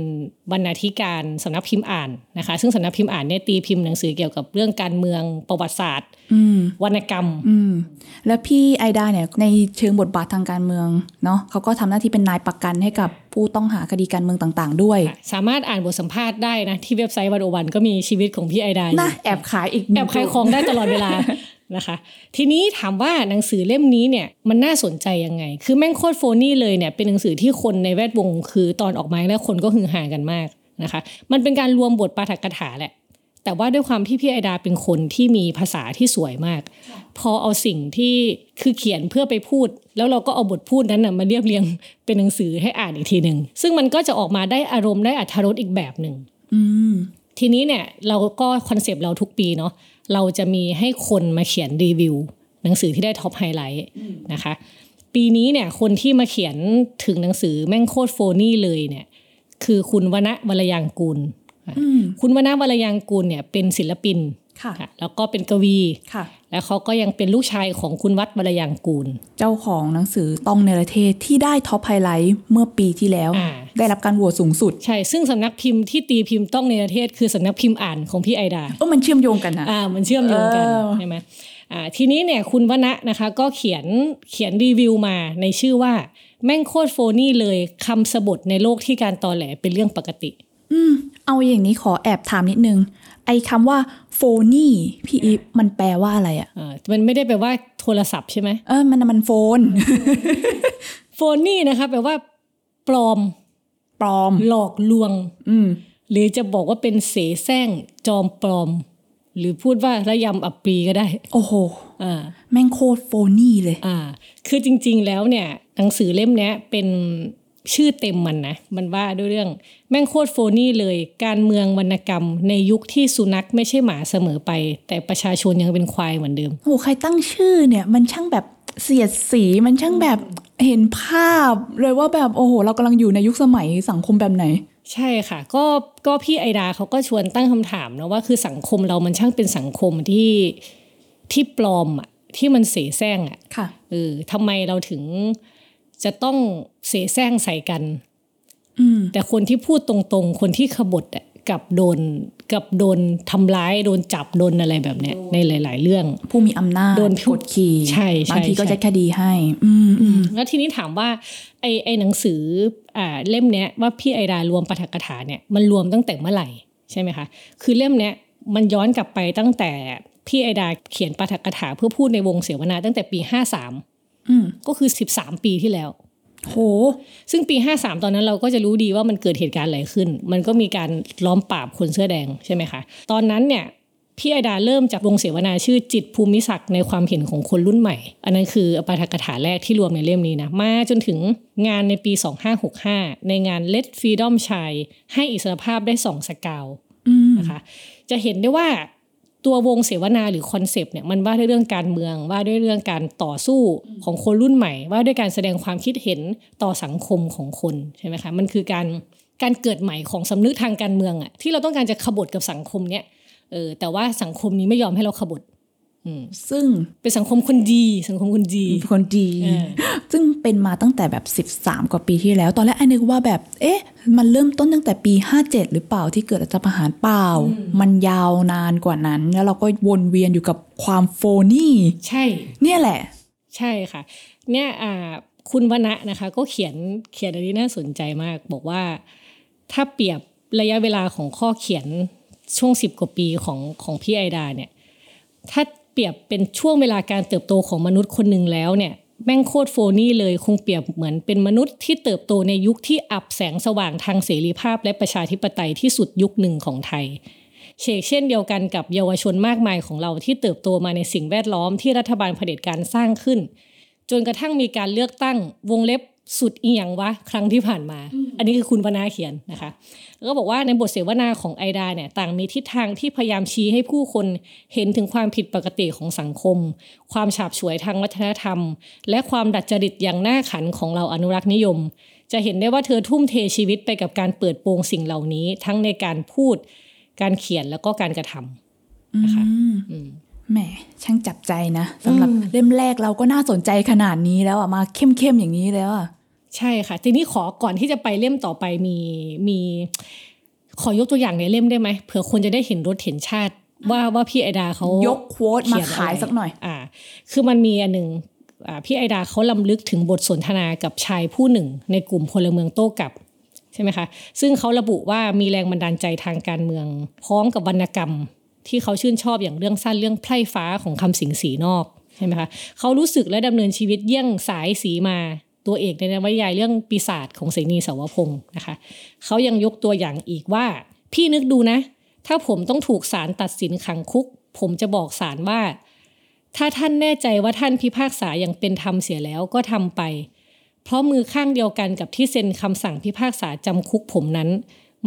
บรรณาธิการสำนักพิมพ์อ่านนะคะ ซึ่งสำนักพิมพ์อ่านเนี่ยตีพิมพ์หนังสือเกี่ยวกับเรื่องการเมืองประวัติศาสตร์อืมวรรณกรรมอืมแล้วพี่ไอดาเนี่ยในเชิงบทบาททางการเมืองเนาะเขาก็ทำหน้าที่เป็นนายประกันให้กับผู้ต้องหาคดีการเมืองต่างๆ ด้วย สามารถอ่านบทสัมภาษณ์ได้นะที่เว็บไซต์วันโอวันก็มีชีวิตของพี่ไอดาอยู่นะแอบขายอีกแอบขายของได้ตลอดเวลา นะคะ ทีนี้ถามว่าหนังสือเล่มนี้เนี่ยมันน่าสนใจยังไง คือแม่งโคตรโฟนี่เลยเนี่ยเป็นหนังสือที่คนในแวดวงคือตอนออกมาแล้วคนก็ฮือฮากันมากนะคะ มันเป็นการรวมบทปาฐกถาแหละแต่ว่าด้วยความที่พี่ไอดาเป็นคนที่มีภาษาที่สวยมาก พอเอาสิ่งที่คือเขียนเพื่อไปพูด แล้วเราก็เอาบทพูดนั้นนะมาเรียบเรียงเป็นหนังสือให้อ่านอีกทีหนึ่งซึ่งมันก็จะออกมาได้อารมณ์ได้อัธรสอีกแบบหนึ่งอือืมทีนี้เนี่ยเราก็ concept เราทุกปีเนาะ เราจะมีให้คนมาเขียนรีวิว หนังสือที่ได้ top highlight นะคะ ปีนี้เนี่ยคนที่มาเขียนถึงหนังสือแม่งโคตรโฟนี่เลยเนี่ย คือคุณวนะวรรลยางกูรอืมคุณวนะวรรลยางกูรเนี่ยเป็นศิลปิน ค่ะค่ะ แล้วก็เป็นกวีค่ะ แล้วเขาก็ยังเป็นลูกชายของคุณวัฒน์ วรรลยางกูร เจ้าของหนังสือต้องเนรเทศที่ได้ top highlight เมื่อปีที่แล้วอ่าได้รับการโหวตสูงสุด ใช่ ซึ่งสำนักพิมพ์ที่ตีพิมพ์ต้องในประเทศคือสำนักพิมพ์อ่านของพี่ไอดาเออมันเชื่อมโยงกันนะอ่ามันเชื่อมโยงกันเออใช่ไหมอ่าทีนี้เนี่ยคุณวณะนะคะก็เขียนเขียนรีวิวมาในชื่อว่าแม่งโคตรโฟนี่เลยคำสบทในโลกที่การตอแหลเป็นเรื่องปกติ อืม เอาอย่างนี้ขอแอบถามนิดนึง ไอ้คำว่าโฟนี่พี่อีฟมันแปลว่าอะไรอะอ่ามันไม่ได้แปลว่าโทรศัพท์ใช่ไหมเออมันมันโฟน โฟนี่นะคะแปลว่า ปลอม ปลอม หลอกลวง อืมหรือจะบอกว่าเป็นเสแสร้งจอมปลอม หรือพูดว่าระยำอับปรีก็ได้ โอ้โหอ่าแม่งโคตรโฟนี่เลย อ่า คือจริง ๆ แล้วเนี่ย หนังสือเล่มเนี้ยเป็น ชื่อเต็มมันนะ มันว่าด้วยเรื่องแม่งโคตรโฟนี่เลย การเมืองวรรณกรรม ในยุคที่สุนัขไม่ใช่หมาเสมอไป แต่ประชาชนยังเป็นควายเหมือนเดิมโอ้โหใครตั้งชื่อเนี่ย มันช่างแบบเสียดสีมันช่างแบบเห็นภาพเลยว่าแบบโอ้โห เรากำลังอยู่ในยุคสมัยสังคมแบบไหน ใช่ค่ะ ก็ก็พี่ไอดาเขาก็ชวนตั้งคำถามนะว่าคือสังคมเรามันช่างเป็นสังคมที่ที่ปลอมอะที่มันเสแสร้งอะค่ะเออทำไมเราถึง จะต้องเสแสร้งใส่กันอืมแต่คนที่พูดตรงๆ คนที่ขบฏอะกับโดนกับโดนทำร้ายโดนจับโดนอะไรแบบเนี้ย ในหลาย ๆ เรื่อง ผู้มีอำนาจโดนกดขี่ใช่ใช่บางทีก็ใช่จะคดีให้อืมอืมแล้วทีนี้ถามว่า ไอไอหนังสืออ่าเล่มเนี้ยว่าพี่ไอดารวมปาฐกถาเนี่ยมันรวมตั้งแต่เมื่อไหร่ใช่ไหมคะคือเล่มเนี้ยมันย้อนกลับไปตั้งแต่พี่ไอดาเขียนปาฐกถาเพื่อพูดในวงเสวนาตั้งแต่ปี53อืม ก็คือ 13 ปีที่แล้ว โห ซึ่งปี 53 ตอนนั้นเราก็จะรู้ดีว่ามันเกิดเหตุการณ์อะไรขึ้น มันก็มีการล้อมปราบคนเสื้อแดงใช่ไหมคะ ตอนนั้นเนี่ยพี่ไอดาเริ่มจากวงเสวนาชื่อจิตภูมิศักดิ์ในความเห็นของคนรุ่นใหม่ อันนั้นคือปาฐกถาแรกที่รวมในเล่มนี้นะ มาจนถึงงานในปี 2565 ในงาน Let Freedom Shine ให้อิสรภาพได้ส่องสกาวอืมนะคะ จะเห็นได้ว่า ตัววงเสวนาหรือคอนเซปต์เนี่ยมันว่าด้วยเรื่องการเมืองว่าด้วยเรื่องการต่อสู้ของคนรุ่นใหม่ ว่าด้วยการแสดงความคิดเห็นต่อสังคมของคนใช่ไหมคะมันคือการการเกิดใหม่ของสำนึกทางการเมืองอะที่เราต้องการจะขบฏกับสังคมเนี่ยเออแต่ว่าสังคมนี้ไม่ยอมให้เราขบฏอืม ซึ่งเป็นสังคมคนดีสังคมคนดีเป็นคนดีเออซึ่งเป็นมาตั้งแต่แบบ 13 กว่าปีที่แล้ว ตอนแรกไอ้นึกว่าแบบ เอ๊ะ มันเริ่มต้นตั้งแต่ปี 57 หรือเปล่าที่เกิดรัฐประหารเปล่า มันยาวนานกว่านั้น แล้วเราก็วนเวียนอยู่กับความโฟนี่ ใช่ เนี่ยแหละ ใช่ค่ะ เนี่ยอ่าคุณวณะนะคะ ก็เขียนเขียนอันนี้น่าสนใจมาก บอกว่าถ้าเปรียบระยะเวลาของข้อเขียนช่วงสิบกว่าปีของของพี่ไอดาเนี่ยถ้า เปรียบเป็นช่วงเวลาการเติบโตของมนุษย์คนหนึ่งแล้วเนี่ยแม่งโคตรโฟนี่เลยคงเปรียบเหมือนเป็นมนุษย์ที่เติบโตในยุคที่อับแสงสว่างทางเสรีภาพและประชาธิปไตยที่สุดยุคหนึ่งของไทย เชกเช่นเดียวกันกับเยาวชนมากมายของเราที่เติบโตมาในสิ่งแวดล้อมที่รัฐบาลเผด็จการสร้างขึ้น จนกระทั่งมีการเลือกตั้งวงเล็บ สุดอีหยังวะครั้งที่ผ่านมา อันนี้คือคุณวนาเขียนนะคะ แล้วก็บอกว่าในบทเสวนาของไอดาเนี่ยต่างมีทิศทางที่พยายามชี้ให้ผู้คนเห็นถึงความผิดปกติของสังคม ความฉาบฉวยทางวัฒนธรรม และความดัดจริตอย่างน่าขันของเราอนุรักษ์นิยม จะเห็นได้ว่าเธอทุ่มเทชีวิตไปกับการเปิดโปงสิ่งเหล่านี้ ทั้งในการพูด การเขียนแล้วก็การกระทำนะคะอืมแหมช่างจับใจนะสำหรับเล่มแรกเราก็น่าสนใจขนาดนี้แล้วอะมาเข้มๆอย่างนี้แล้วอะ ใช่ค่ะ ทีนี้ขอก่อนที่จะไปเล่มต่อไปมีมี ขอยกตัวอย่างในเล่มได้ไหมเผื่อคนจะได้เห็นรถเห็นชาติ ว่าว่าพี่ไอดาเขายกโค้ดมาเขีนขายสักหน่อย อ่า คือมันมีอันหนึ่งอ่าพี่ไอดาเขาลำลึกถึงบทสนทนากับชายผู้หนึ่ง ในกลุ่มพลเมืองโต้กลับใช่ไหมคะซึ่งเขาระบุว่ามีแรงบันดาลใจทางการเมือง พร้อมกับวรรณกรรม ที่เขาชื่นชอบอย่างเรื่องสั้นเรื่องไพร่ฟ้าของคำสิงสีนอกใช่ไหมคะเขารู้สึกและดำเนินชีวิตเยี่ยงสายสีมา ตัวเอกในนวนิยายเรื่องปีศาจของเสนีสาวพงศ์นะคะเขายังยกตัวอย่างอีกว่า พี่นึกดูนะ ถ้าผมต้องถูกศาลตัดสินขังคุก ผมจะบอกศาลว่า ถ้าท่านแน่ใจว่าท่านพิพากษาอย่างเป็นธรรมเสียแล้วก็ทำไป เพราะมือข้างเดียวกันกับที่เซ็นคำสั่งพิพากษาจำคุกผมนั้น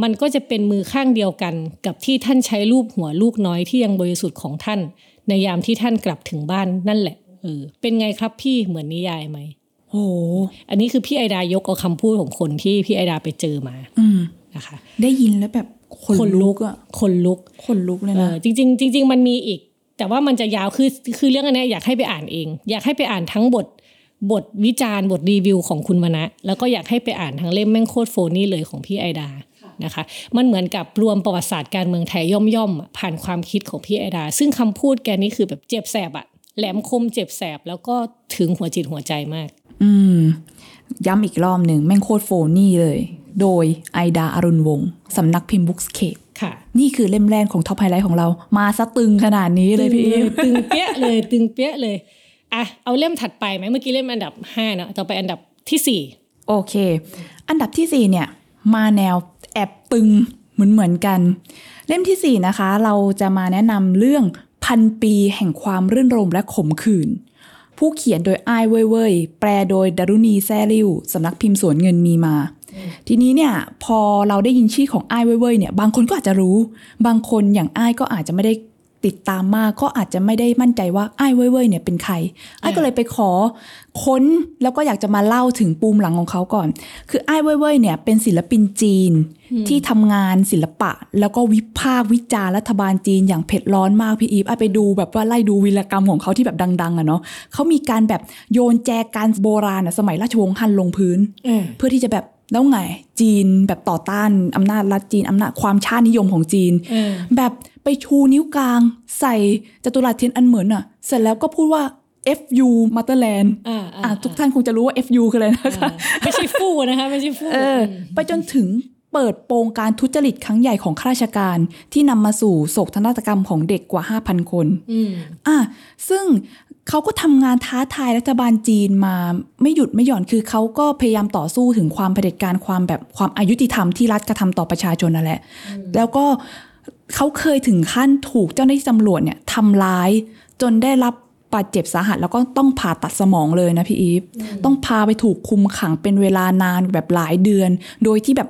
มันก็จะเป็นมือข้างเดียวกันกับที่ท่านใช้รูปหัวลูกน้อยที่ยังบริสุทธิ์ของท่าน ในยามที่ท่านกลับถึงบ้านนั่นแหละเออเป็นไงครับพี่เหมือนนิยายไหม โอ้โหอันนี้คือพี่ไอดายกเอาคำพูดของคนที่พี่ไอดาไปเจอมา อืมนะคะ ได้ยินแล้วแบบขนลุกอะคนลุกขนลุกเลยเอนะอจริงๆจริงๆมันมีอีก แต่ว่ามันจะยาวคือคือเรื่องอันเนี้ยอยากให้ไปอ่านเอง อยากให้ไปอ่านทั้งบทบทวิจารณ์บทรีวิวของคุณมณะแล้วก็อยากให้ไปอ่านทั้งเล่มแม่งโคตรโฟนี่เลยของพี่ไอดานะคะมันเหมือนกับรวมประวัติศาสตร์การเมืองไทยย่อมๆอะผ่านความคิดของพี่ไอดา ซึ่งคำพูดแกนี่คือแบบเจ็บแสบอะแหลมคมเจ็บแสบแล้วก็ถึงหัวจิตหัวใจมาก อืม ย้ำอีกรอบหนึ่งแม่งโคตรโฟนี่เลย โดยไอดาอรุณวงศ์สำนักพิมพ์บุ๊กสเคปค่ะ นี่คือเล่มแรกของ top highlight ของเรา มาซะตึงขนาดนี้เลยพี่อีฟตึงเปี้ยเลย ตึงเปี้ยเลยอะเอาเล่มถัดไปไหมเมื่อกี้เล่มอันดับห้าเนาะต่อไปอันดับที่สี่โอเค อันดับที่ 4 เนี่ย มาแนวแอบตึงเหมือนเหมือนๆกัน เล่มที่สี่ 4 นะคะ เราจะมาแนะนำเรื่องพันปีแห่งความรื่นรมย์และขมขื่น ผู้เขียนโดยอ้ายเว่ยเว่ยแปลโดยดรุณีแซ่ลิ่วสำนักพิมพ์สวนเงินมีมา ทีนี้เนี่ยพอเราได้ยินชื่อของไอ้เว่ยเว่ยเนี่ยบางคนก็อาจจะรู้ บางคนอย่างไอ้ก็อาจจะไม่ได้ ติดตามมากก็อาจจะไม่ได้มั่นใจว่าอ้ายเว่ยเว่ยเนี่ยเป็นใครอ้ายก็เลยไปขอค้นแล้วก็อยากจะมาเล่าถึงปูมหลังของเขาก่อน คืออ้ายเว่ยเว่ยเนี่ยเป็นศิลปินจีนที่ทำงานศิลปะ แล้วก็วิพากษ์วิจารณ์รัฐบาลจีนอย่างเผ็ดร้อนมากพี่อีฟอ้ายไปดูแบบว่าไล่ดูวีรกรรมของเขาที่แบบดัง ๆอะเนาะเขามีการแบบโยนแจกันโบราณอะสมัยราชวงศ์ฮั่นลงพื้นเออเพื่อที่จะแบบแล้วไงจีนแบบต่อต้านอำนาจรัฐจีนอำนาจความชาตินิยมของจีนเออแบบ ไปชูนิ้วกลาง ใส่จัตุรัสเทียนอันเหมือนอะ เสร็จแล้วก็พูดว่า FU Motherland อ่าอะทุกท่านคงจะรู้ว่า FU คืออะไรนะคะ ไม่ใช่ฟู่นะคะ ไม่ใช่ฟู่เออไปจนถึงเปิดโปงการทุจริตครั้งใหญ่ของข้าราชการที่นำมาสู่โศกนาฏกรรมของเด็กกว่า 5,000 คนอืมอะซึ่งเขาก็ทำงานท้าทายรัฐบาลจีนมาไม่หยุดไม่หย่อนคือเขาก็พยายามต่อสู้ถึงความเผด็จการความแบบความอายุติธรรมที่รัฐกระทำต่อประชาชนนั่นแหละ แล้วก็ เขาเคยถึงขั้นถูกเจ้าหน้าที่ตำรวจเนี่ยทำร้ายจนได้รับบาดเจ็บสาหัส แล้วก็ต้องผ่าตัดสมองเลยนะพี่อีฟต้องพาไปถูกคุมขังเป็นเวลานานแบบหลายเดือน โดยที่แบบ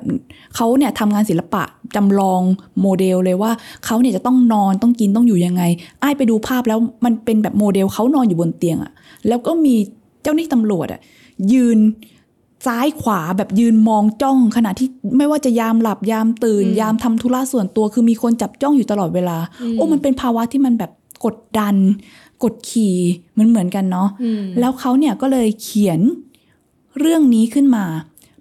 เขาเนี่ยทำงานศิลปะจำลองโมเดลเลยว่าเขาเนี่ยจะต้องนอนต้องกินต้องอยู่ยังไงอ้ายไปดูภาพแล้วมันเป็นแบบโมเดลเขานอนอยู่บนเตียงอะแล้วก็มีเจ้าหน้าที่ตำรวจอะยืน ซ้ายขวาแบบยืนมองจ้อง ขณะที่ไม่ว่าจะยามหลับยามตื่น ยามทำธุระส่วนตัวคือมีคนจับจ้องอยู่ตลอดเวลา โอ้มันเป็นภาวะที่มันแบบกดดัน กดขี่เหมือนเหมือนกันเนาะอืมแล้วเขาเนี่ยก็เลยเขียนเรื่องนี้ขึ้นมา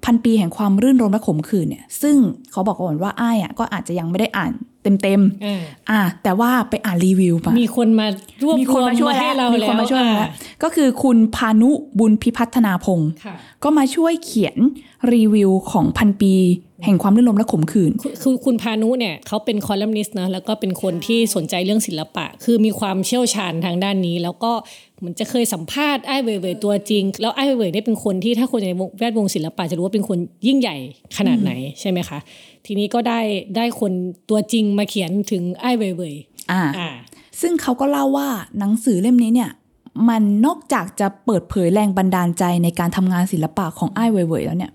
พันปีแห่งความรื่นรมและขมขื่นเนี่ย ซึ่งเขาบอกก่อนว่าอ้ายอะก็อาจจะยังไม่ได้อ่านเต็มเออๆอะแต่ว่าไปอ่านรีวิวมามีคนมารวบมีคนมาช่วยรให้แล้วเรามีแล้วคนมาช่วยแล้วอะก็คือคุณพานุบุญพิพัฒนาพงศ์ค่ะก็มาช่วยเขียนรีวิวของพันปี แห่งความรื่นรมและขมขื่นคือคือคุณพานุเนี่ยเขาเป็นคอลัมนิสต์นะแล้วก็เป็นคนที่สนใจเรื่องศิลปะ คือมีความเชี่ยวชาญทางด้านนี้ แล้วก็ เหมือนจะเคยสัมภาษณ์ไอ้เว่ยเว่ยตัวจริง แล้วไอ้เว่ยเว่ยเนี่ยเป็นคนที่ถ้าคนในวงแวดวงศิลปะจะรู้ว่าเป็นคนยิ่งใหญ่ขนาดไหนใช่ไหมคะทีนี้ก็ได้ได้คนตัวจริงมาเขียนถึงไอ้เว่ยเว่ยอ่าอ่าซึ่งเขาก็เล่าว่าหนังสือเล่มนี้เนี่ยมันนอกจากจะเปิดเผยแรงบันดาลใจในการทำงานศิลปะของอ้ายเว่ยๆแล้วเนี่ย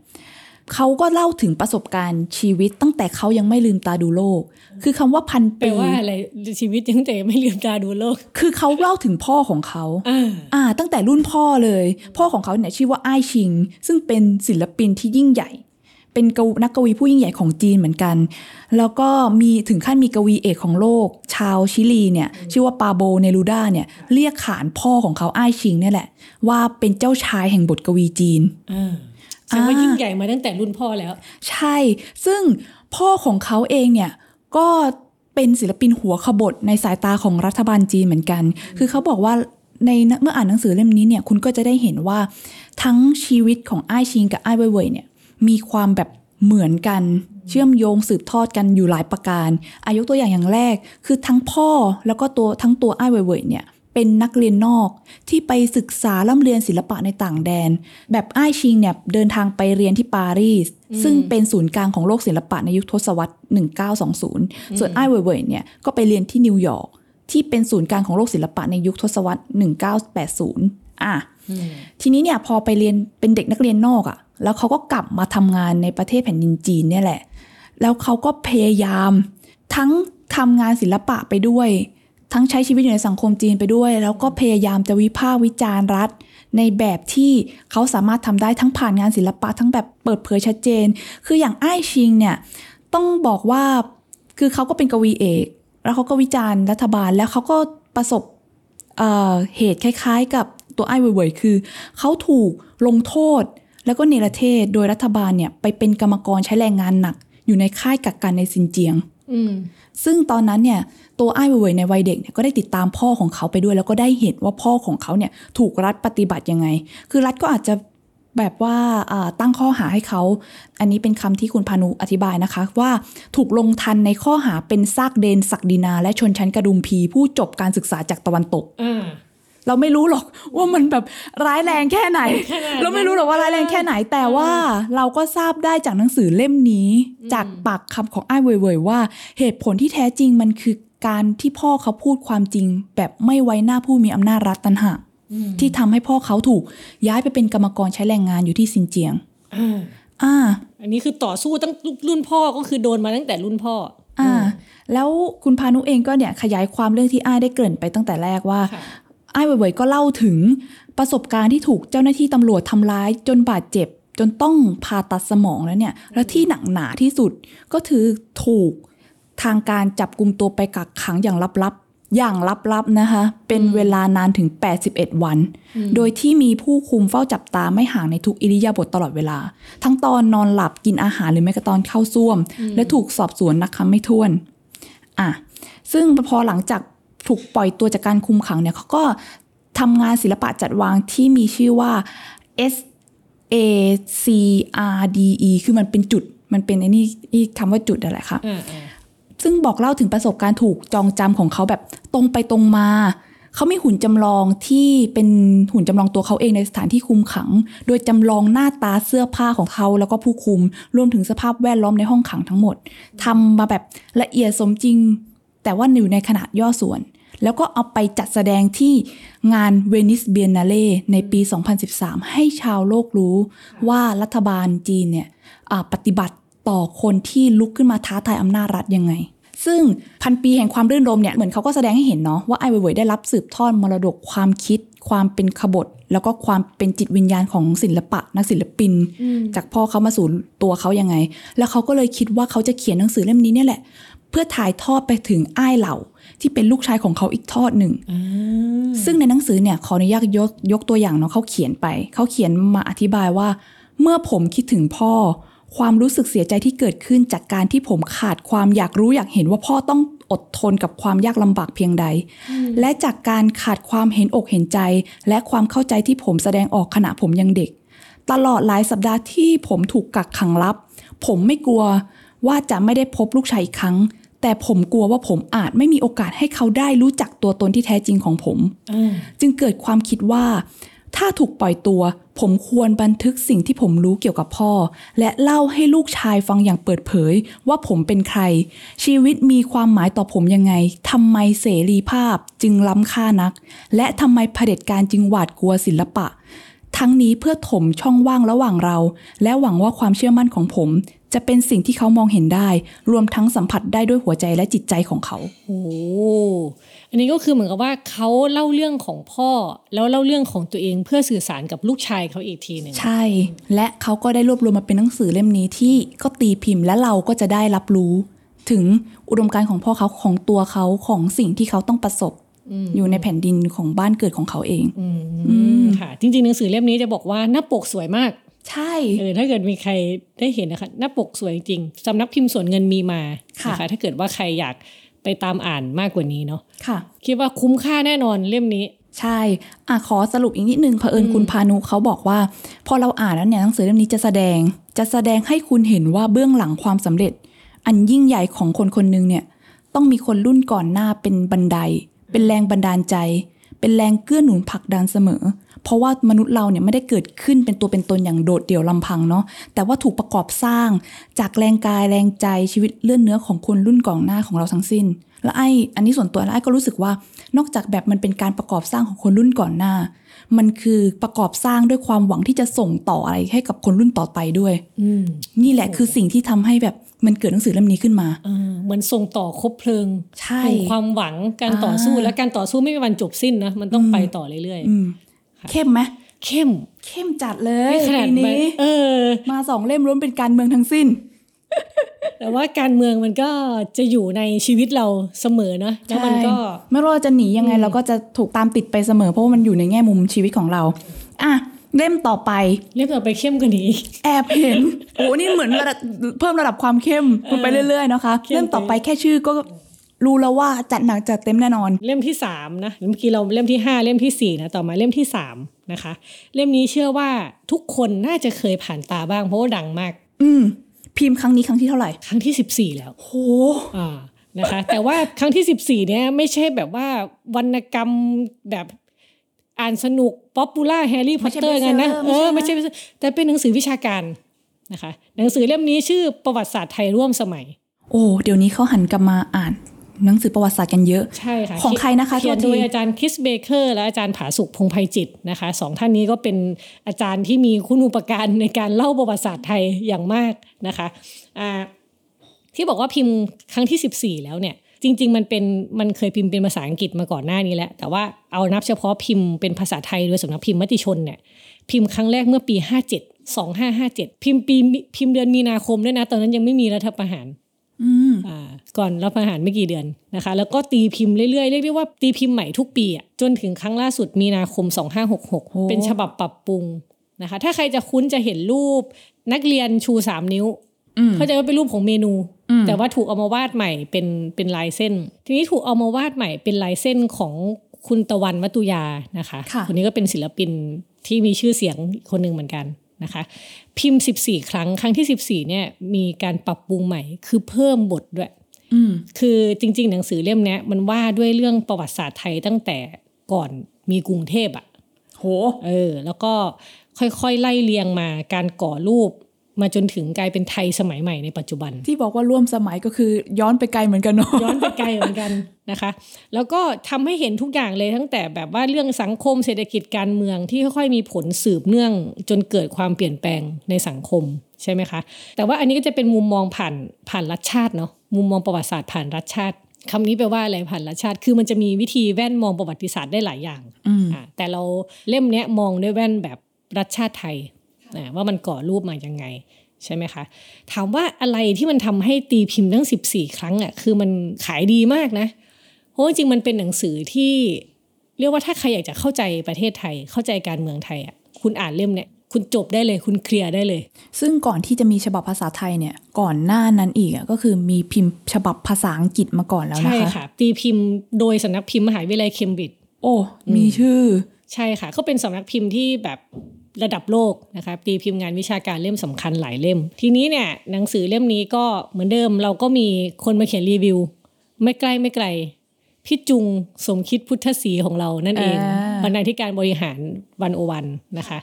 เขาก็เล่าถึงประสบการณ์ชีวิตตั้งแต่เขายังไม่ลืมตาดูโลก คือคำว่าพันแปลปีว่าอะไรชีวิตยังแต่ไม่ลืมตาดูโลก คือเขาเล่าถึงพ่อของเขาอ่าอ่าตั้งแต่รุ่นพ่อเลย พ่อของเขาเนี่ยชื่อว่าอ้ายชิง ซึ่งเป็นศิลปินที่ยิ่งใหญ่ เป็นกวนักกวีผู้ยิ่งใหญ่ของจีนเหมือนกัน แล้วก็มีถึงขั้นมีกวีเอกของโลก ชาวชิลีเนี่ยชื่อว่าปาโบเนรูดาเนี่ยเรียกขานพ่อของเขาอ้ายชิงเนี่ยแหละ ว่าเป็นเจ้าชายแห่งบทกวีจีนอ่า แสดงว่ายิ่งใหญ่มาตั้งแต่รุ่นพ่อแล้ว ใช่ ซึ่งพ่อของเขาเองเนี่ยก็เป็นศิลปินหัวขบถในสายตาของรัฐบาลจีนเหมือนกัน คือเขาบอกว่าในเมื่ออ่านหนังสือเล่มนี้เนี่ยคุณก็จะได้เห็นว่าทั้งชีวิตของไอ้ชิงกับไอ้เว่ยเนี่ยมีความแบบเหมือนกันเชื่อมโยงสืบทอดกันอยู่หลายประการอายกตัวอย่างอย่างแรก คือทั้งพ่อแล้วก็ตัวทั้งตัวไอ้เว่ยเนี่ย เป็นนักเรียนนอกที่ไปศึกษาล่ำเรียนศิลปะในต่างแดน แบบอ้ายชิงเนี่ยเดินทางไปเรียนที่ปารีส ซึ่งเป็นศูนย์กลางของโลกศิลปะในยุคทศวรรษ 1920 ส่วนอ้ายเว่ยๆเนี่ยก็ไปเรียนที่นิวยอร์กที่เป็นศูนย์กลางของโลกศิลปะในยุคทศวรรษ 1980 อะทีนี้เนี่ยพอไปเรียนเป็นเด็กนักเรียนนอกอะ่ะ แล้วเขาก็กลับมาทำงานในประเทศแผ่นดินจีนเนี่ยแหละ แล้วเขาก็พยายามทั้งทำงานศิลปะไปด้วย ทั้งใช้ชีวิตอยู่ในสังคมจีนไปด้วย แล้วก็พยายามจะวิพากษ์วิจารณ์รัฐ ในแบบที่เขาสามารถทำได้ทั้งผ่านงานศิลปะ ทั้งแบบเปิดเผยชัดเจน คืออย่างอ้ายชิงเนี่ยต้องบอกว่าคือเขาก็เป็นกวีเอก แล้วเขาก็วิจารณ์รัฐบาลแล้วเขาก็ประสบเเหตุคล้ายๆ กับตัวไอ้เว่ยๆคือเขาถูกลงโทษ แล้วก็เนรเทศโดยรัฐบาลเนี่ยไปเป็นกรรมกรใช้แรงงานหนัก อยู่ในค่ายกักกันในซินเจียง ซึ่งตอนนั้นเนี่ยตัวไอ้ายเว่ยๆในวัยเด็กเนี่ยก็ได้ติดตามพ่อของเขาไปด้วย แล้วก็ได้เห็นว่าพ่อของเขาเนี่ยถูกรัฐปฏิบัติยังไง คือรัฐก็อาจจะแบบว่าอ่าตั้งข้อหาให้เขา อันนี้เป็นคำที่คุณพานุอธิบายนะคะ ว่าถูกลงทันในข้อหาเป็นซากเดนศักดินา และชนชั้นกระดุมพีผู้จบการศึกษาจากตะวันตกอ่า เราไม่รู้หรอกว่ามันแบบร้ายแรงแค่ไหนขนาดนั้นเราไม่รู้หรอกว่าร้ายแรงแค่ไหน แต่ว่าเราก็ทราบได้จากหนังสือเล่มนี้ จากปากคำของอ้ายเว่ยๆว่าเหตุผลที่แท้จริงมันคือการที่พ่อเขาพูดความจริง แบบไม่ไว้หน้าผู้มีอำนาจรัฐตันหากที่ทำให้พ่อเขาถูกย้ายไปเป็นกรรมกรใช้แรงงานอยู่ที่ซินเจียงอ่าอ่า อันนี้คือต่อสู้ตั้งรุ่นพ่อก็คือโดนมาตั้งแต่รุ่นพ่อ อ่า แล้วคุณพานุเองก็เนี่ยขยายความเรื่องที่อ้ายได้เกริ่นไปตั้งแต่แรกว่าค่ะ อ้ายเว่ยๆก็เล่าถึงประสบการณ์ที่ถูกเจ้าหน้าที่ตำรวจทำร้ายจนบาดเจ็บ จนต้องผ่าตัดสมองแล้วเนี่ย แล้วที่หนักหนาที่สุดก็คือถูกทางการจับกลุ่มตัวไปกักขังอย่างลับๆ อย่างลับๆนะคะ เป็นเวลานานถึง 81 วัน โดยที่มีผู้คุมเฝ้าจับตาไม่ห่างในทุกอิริยาบถตลอดเวลา ทั้งตอนนอนหลับกินอาหารหรือแม้กระตอนเข้าซ่วม และถูกสอบสวนนักคำไม่ถ้วน อะ ซึ่งพอหลังจาก ถูกปล่อยตัวจากการคุมขังเนี่ยเขาก็ทำงานศิลปะจัดวางที่มีชื่อว่า S A C R D E คือมันเป็นจุด มันเป็นไอ้นี่อีคำว่าจุดอะไรค่ะอ่าอ่าซึ่งบอกเล่าถึงประสบการณ์ถูกจองจำของเขาแบบตรงไปตรงมา เขามีหุ่นจำลองที่เป็นหุ่นจำลองตัวเขาเองในสถานที่คุมขัง โดยจำลองหน้าตาเสื้อผ้าของเขาแล้วก็ผู้คุม รวมถึงสภาพแวดล้อมในห้องขังทั้งหมดทำมาแบบละเอียดสมจริง แต่ว่าอยู่ในขนาดย่อส่วน แล้วก็เอาไปจัดแสดงที่งานเวนิสเบียนนาเล่ในปี 2013 ให้ชาวโลกรู้ว่ารัฐบาลจีนเนี่ยอ่าปฏิบัติต่อคนที่ลุกขึ้นมาท้าทายอำนาจรัฐยังไง ซึ่งพันปีแห่งความรื่นรมเนี่ยเหมือนเขาก็แสดงให้เห็นเนาะว่าไอเว่ยๆได้รับสืบทอดมรดกความคิด ความเป็นขบฏ แล้วก็ความเป็นจิตวิญญาณของศิลปะนักศิลปิน จากพ่อเขามาสู่ตัวเขายังไง แล้วเขาก็เลยคิดว่าเขาจะเขียนหนังสือเล่มนี้เนี่ยแหละ เพื่อถ่ายทอดไปถึงอ้ายเหล่า ที่เป็นลูกชายของเขาอีกทอดหนึ่ง ซึ่งในหนังสือเนี่ยขออนุญาตยกยกตัวอย่างเนาะเขาเขียนไป เขาเขียนมาอธิบายว่า เมื่อผมคิดถึงพ่อ ความรู้สึกเสียใจที่เกิดขึ้นจากการที่ผมขาดความอยากรู้อยากเห็นว่าพ่อต้องอดทนกับความยากลำบากเพียงใด และจากการขาดความเห็นอกเห็นใจ และความเข้าใจที่ผมแสดงออกขณะผมยังเด็ก ตลอดหลายสัปดาห์ที่ผมถูกกักขังลับ ผมไม่กลัวว่าจะไม่ได้พบลูกชายอีกครั้ง แต่ผมกลัวว่าผมอาจไม่มีโอกาสให้เขาได้รู้จักตัวตนที่แท้จริงของผมอ่าจึงเกิดความคิดว่า ถ้าถูกปล่อยตัว ผมควรบันทึกสิ่งที่ผมรู้เกี่ยวกับพ่อ และเล่าให้ลูกชายฟังอย่างเปิดเผย ว่าผมเป็นใคร ชีวิตมีความหมายต่อผมยังไงทำไมเสรีภาพจึงล้ำค่านัก และทำไมเผด็จการจึงหวาดกลัวศิลปะทั้งนี้เพื่อถมช่องว่างระหว่างเรา และหวังว่าความเชื่อมั่นของผม จะเป็นสิ่งที่เขามองเห็นได้ รวมทั้งสัมผัสได้ด้วยหัวใจและจิตใจของเขาโอ้โหอันนี้ก็คือเหมือนกับว่าเขาเล่าเรื่องของพ่อ แล้วเล่าเรื่องของตัวเองเพื่อสื่อสารกับลูกชายเขาอีกทีหนึ่งใช่ และเขาก็ได้รวบรวมมาเป็นหนังสือเล่มนี้ที่ก็ตีพิมพ์และเราก็จะได้รับรู้ ถึงอุดมการณ์ของพ่อเขาของตัวเขาของสิ่งที่เขาต้องประสบอยู่ในแผ่นดินของบ้านเกิดของเขาเองอืมค่ะ จริงๆ หนังสือเล่มนี้จะบอกว่าหน้าปกสวยมาก ใช่เออถ้าเกิดมีใครได้เห็นนะคะ หน้าปกสวยจริงสำนักพิมพ์สวนเงินมีมาค่ะนะคะถ้าเกิดว่าใครอยากไปตามอ่านมากกว่านี้เนาะค่ะ คิดว่าคุ้มค่าแน่นอนเล่มนี้ ใช่อะขอสรุปอีกนิดนึงเผอิญคุณพานุเขาบอกว่า พอเราอ่านแล้วเนี่ยหนังสือเล่มนี้จะแสดง จะแสดงให้คุณเห็นว่าเบื้องหลังความสำเร็จ อันยิ่งใหญ่ของคนคนหนึ่งเนี่ย ต้องมีคนรุ่นก่อนหน้าเป็นบันได เป็นแรงบันดาลใจ เป็นแรงเกื้อหนุนผลักดันเสมอ เพราะว่ามนุษย์เราเนี่ยไม่ได้เกิดขึ้นเป็นตัวเป็นตนอย่างโดดเดี่ยวลำพังเนาะแต่ว่าถูกประกอบสร้างจากแรงกายแรงใจชีวิตเลื่อนเนื้อของคนรุ่นก่อนหน้าของเราทั้งสิ้น และไอ้อันนี้ส่วนตัวแล้วไอ้ก็รู้สึกว่านอกจากแบบมันเป็นการประกอบสร้างของคนรุ่นก่อนหน้า มันคือประกอบสร้างด้วยความหวังที่จะส่งต่ออะไรให้กับคนรุ่นต่อไปด้วยอืมนี่แหละคือสิ่งที่ทำให้แบบมันเกิดหนังสือเล่มนี้ขึ้นมาเออเหมือนส่งต่อคบเพลิงใช่แห่งความหวังการต่อสู้อ่าและการต่อสู้ไม่มีวันจบสิ้นนะมันต้องไปต่อเรื่อยอืม เข้มไหมๆเข้มเข้มจัดเลยไม่ขนาดปีมันนี้เออ มาสองเล่มล้วนเป็นการเมืองทั้งสิ้น แต่ว่าการเมืองมันก็จะอยู่ในชีวิตเราเสมอเนอะแล้วมันก็ใช่ไม่ว่าเราจะหนียังไงเราก็จะถูกตามติดไปเสมอ เพราะว่ามันอยู่ในแง่มุมชีวิตของเรา อะเล่มต่อไปเรียกต่อไปเข้มกว่านี้ แอบเห็นโอ้นี่เหมือนระดับเพิ่มระดับความเข้มไปเรื่อยๆนะคะเข้มเล่มต่อไปแค่ชื่อก็ รู้แล้วว่าจัดหนักจัดเต็มแน่นอน เล่มที่สามนะเมื่อกี้เราเล่มที่ห้าเล่มที่สี่นะต่อมาเล่มที่สามนะคะ เล่มนี้เชื่อว่าทุกคนน่าจะเคยผ่านตาบ้างเพราะว่าดังมาก อืมพิมพ์ครั้งนี้ครั้งที่เท่าไหร่ ครั้งที่สิบสี่แล้วโหอ่านะคะแต่ว่าครั้งที่สิบสี่เนี่ยไม่ใช่แบบว่าวรรณกรรมแบบอ่านสนุก popular แฮร์รี่พอตเตอร์ไม่ใช่กันนะ bestseller เอไม่อใช่ไม่นะใช่ bestseller แต่เป็นหนังสือวิชาการนะคะ หนังสือเล่มนี้ชื่อประวัติศาสตร์ไทยร่วมสมัย โอ้เดี๋ยวนี้เขาหันกลับมาอ่าน หนังสือประวัติศาสตร์กันเยอะ ใช่ค่ะของใครนะคะเขียนโทษทีโดยอาจารย์คริสเบเกอร์และอาจารย์ผาสุกพงษ์ไพจิตรนะคะสองท่านนี้ก็เป็นอาจารย์ที่มีคุณูปการในการเล่าประวัติศาสตร์ไทยอย่างมากนะคะอ่าที่บอกว่าพิมพ์ครั้งที่ 14 แล้วเนี่ยจริง ๆ มันเป็นมันเคยพิมพ์เป็นภาษาอังกฤษมาก่อนหน้านี้แล้ว แต่ว่าเอานับเฉพาะพิมพ์เป็นภาษาไทยโดยสำนักพิมพ์มติชนเนี่ยพิมพ์ครั้งแรกเมื่อปี 57 2557 พิมพ์ปีพิมพ์เดือนมีนาคมด้วยนะ ตอนนั้นยังไม่มีรัฐประหารอืมอ่า ก่อนรับประหารไม่กี่เดือนนะคะ แล้วก็ตีพิมพ์เรื่อยๆ เรียกได้ว่าตีพิมพ์ใหม่ทุกปีอะจนถึงครั้งล่าสุดมีนาคม 2566 เป็นฉบับปรับปรุงนะคะ ถ้าใครจะคุ้นจะเห็นรูปนักเรียนชู3นิ้วอืมเข้าใจว่าเป็นรูปของเมนูอืมแต่ว่าถูกเอามาวาดใหม่เป็นเป็นลายเส้น ทีนี้ถูกเอามาวาดใหม่เป็นลายเส้นของคุณตะวันวัตุยานะคะค่ะคนนี้ก็เป็นศิลปินที่มีชื่อเสียงคนหนึ่งเหมือนกัน นะคะพิมพ์ 14 ครั้งครั้งที่ 14เนี่ยมีการปรับปรุงใหม่ คือเพิ่มบทด้วยอืมคือจริง ๆ หนังสือเล่มเนี้ยมันว่าด้วยเรื่องประวัติศาสตร์ไทยตั้งแต่ก่อนมีกรุงเทพอะโหเออ แล้วก็ค่อยๆ ไล่เรียงมาการก่อรูป มาจนถึงกลายเป็นไทยสมัยใหม่ในปัจจุบัน ที่บอกว่าร่วมสมัยก็คือย้อนไปไกลเหมือนกันเนาะย้อนไปไกลเหมือนกันนะคะ แล้วก็ทำให้เห็นทุกอย่างเลยตั้งแต่แบบว่าเรื่องสังคมเศรษฐกิจการเมืองที่ค่อยๆมีผลสืบเนื่อง จนเกิดความเปลี่ยนแปลงในสังคมใช่ไหมคะ แต่ว่าอันนี้ก็จะเป็นมุมมองผ่านผ่านรัฐชาติเนาะมุมมองประวัติศาสตร์ผ่านรัฐชาติคำนี้แปลว่าอะไรผ่านรัฐชาติ คือมันจะมีวิธีแว่นมองประวัติศาสตร์ได้หลายอย่างอืมอะแต่เราเล่มเนี้ยมองด้วยแว่นแบบรัฐชาติไทยอะ ว่ามันก่อรูปมายังไงใช่ไหมคะถามว่าอะไรที่มันทำให้ตีพิมพ์ทั้ง 14 ครั้งอะคือมันขายดีมากนะเพราะว่าจริงๆมันเป็นหนังสือที่เรียกว่าถ้าใครอยากจะเข้าใจประเทศไทย เข้าใจการเมืองไทยอะคุณอ่านเล่มเนี่ยคุณจบได้เลยคุณเคลียร์ได้เลย ซึ่งก่อนที่จะมีฉบับภาษาไทยเนี่ยก่อนหน้านั้นอีกอะก็คือมีพิมพ์ฉบับภาษาอังกฤษมาก่อนแล้วนะใช่คะค่ะตีพิมพ์โดยสำนักพิมพ์มหาวิทยาลัยเคมบริดจ์โอ้มีชื่อ ใช่ค่ะเขาเป็นสำนักพิมพ์ที่แบบ ระดับโลกนะคะตีพิมพ์งานวิชาการเล่มสำคัญหลายเล่ม ทีนี้เนี่ยหนังสือเล่มนี้ก็เหมือนเดิมเราก็มีคนมาเขียนรีวิว ไม่ใกล้ไม่ไกลพี่จุงสมคิดพุทธศรีของเรานั่นเองอ่าบรรณาธิการบริหารวันโอวันนะคะ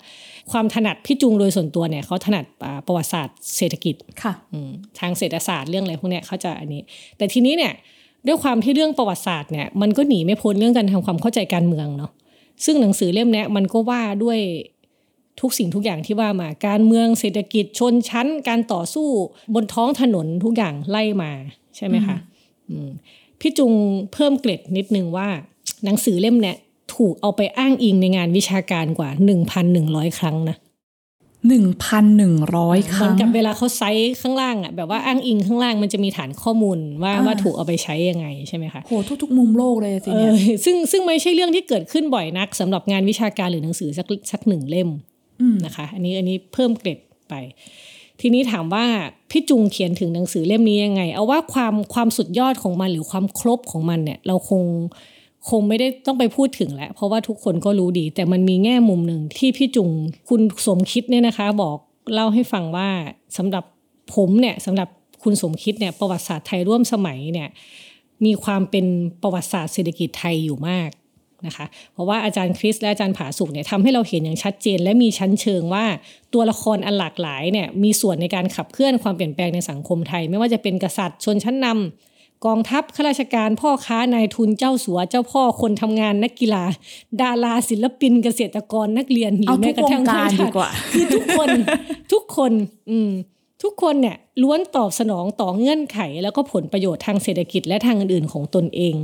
ความถนัดพี่จุงโดยส่วนตัวเนี่ยเขาถนัดอ่าประวัติศาสตร์เศรษฐกิจค่ะอืมทางเศรษฐศาสตร์เรื่องอะไรพวกเนี้ยเขาจะอันนี้ แต่ทีนี้เนี่ยด้วยความที่เรื่องประวัติศาสตร์เนี่ยมันก็หนีไม่พ้นเรื่องการทำความเข้าใจการเมืองเนาะซึ่งหนังสือเล่มเนี้ยมันก็ว่าด้วย ทุกสิ่งทุกอย่างที่ว่ามาการเมืองเศรษฐกิจชนชั้น การต่อสู้บนท้องถนนทุกอย่างไล่มาใช่ไหมคะอืมพี่จุงเพิ่มเกร็ดนิดนึงว่า หนังสือเล่มเนี้ยถูกเอาไปอ้างอิงในงานวิชาการกว่า 1,100 ครั้งนะหนึ่งพันหนึ่งร้อยคเหมืรั้อนงกับเวลาเขาไซส์ข้างล่างอะแบบว่าอ้างอิงข้างล่างมันจะมีฐานข้อมูลว่าอ่าว่าถูกเอาไปใช้ยังไงใช่ไหมคะโหทุกๆมุมโลกเลยสิเอเนี่ยอซึ่งซึ่งไม่ใช่เรื่องที่เกิดขึ้นบ่อยนักสำหรับงานวิชาการหรือหนังสือสักสักหนึ่งเล่มม นะคะ อันนี้อันนี้เพิ่มเกร็ดไป ทีนี้ถามว่าพี่จุงเขียนถึงหนังสือเล่มนี้ยังไง เอาว่าความความสุดยอดของมันหรือความครบของมันเนี่ย เราคงคงไม่ได้ต้องไปพูดถึงแล้วเพราะว่าทุกคนก็รู้ดี แต่มันมีแง่มุมหนึ่งที่พี่จุงคุณสมคิดเนี่ยนะคะ บอกเล่าให้ฟังว่าสำหรับผมเนี่ยสำหรับคุณสมคิดเนี่ยประวัติศาสตร์ไทยร่วมสมัยเนี่ยมีความเป็นประวัติศาสตร์เศรษฐกิจไทยอยู่มาก นะคะ เพราะว่าอาจารย์คริสและอาจารย์ผาสุกเนี่ยทำให้เราเห็นอย่างชัดเจน และมีชั้นเชิงว่าตัวละครอันหลากหลายเนี่ยมีส่วนในการขับเคลื่อนความเปลี่ยนแปลงในสังคมไทย ไม่ว่าจะเป็นกษัตริย์ชนชั้นนำกองทัพข้าราชการพ่อค้านายทุนเจ้าสัวเจ้าพ่อคนทำงานนักกีฬา ดาราศิลปินเกษตรกรนักเรียนหรือแม้กระทั่งงการข้ดีกว่าคือทุกคนทุกคนอืมทุกคนเนี่ยล้วนตอบสนองต่อเงื่อนไข แล้วก็ผลประโยชน์ทางเศรษฐกิจและทางอื่นๆของตนเอง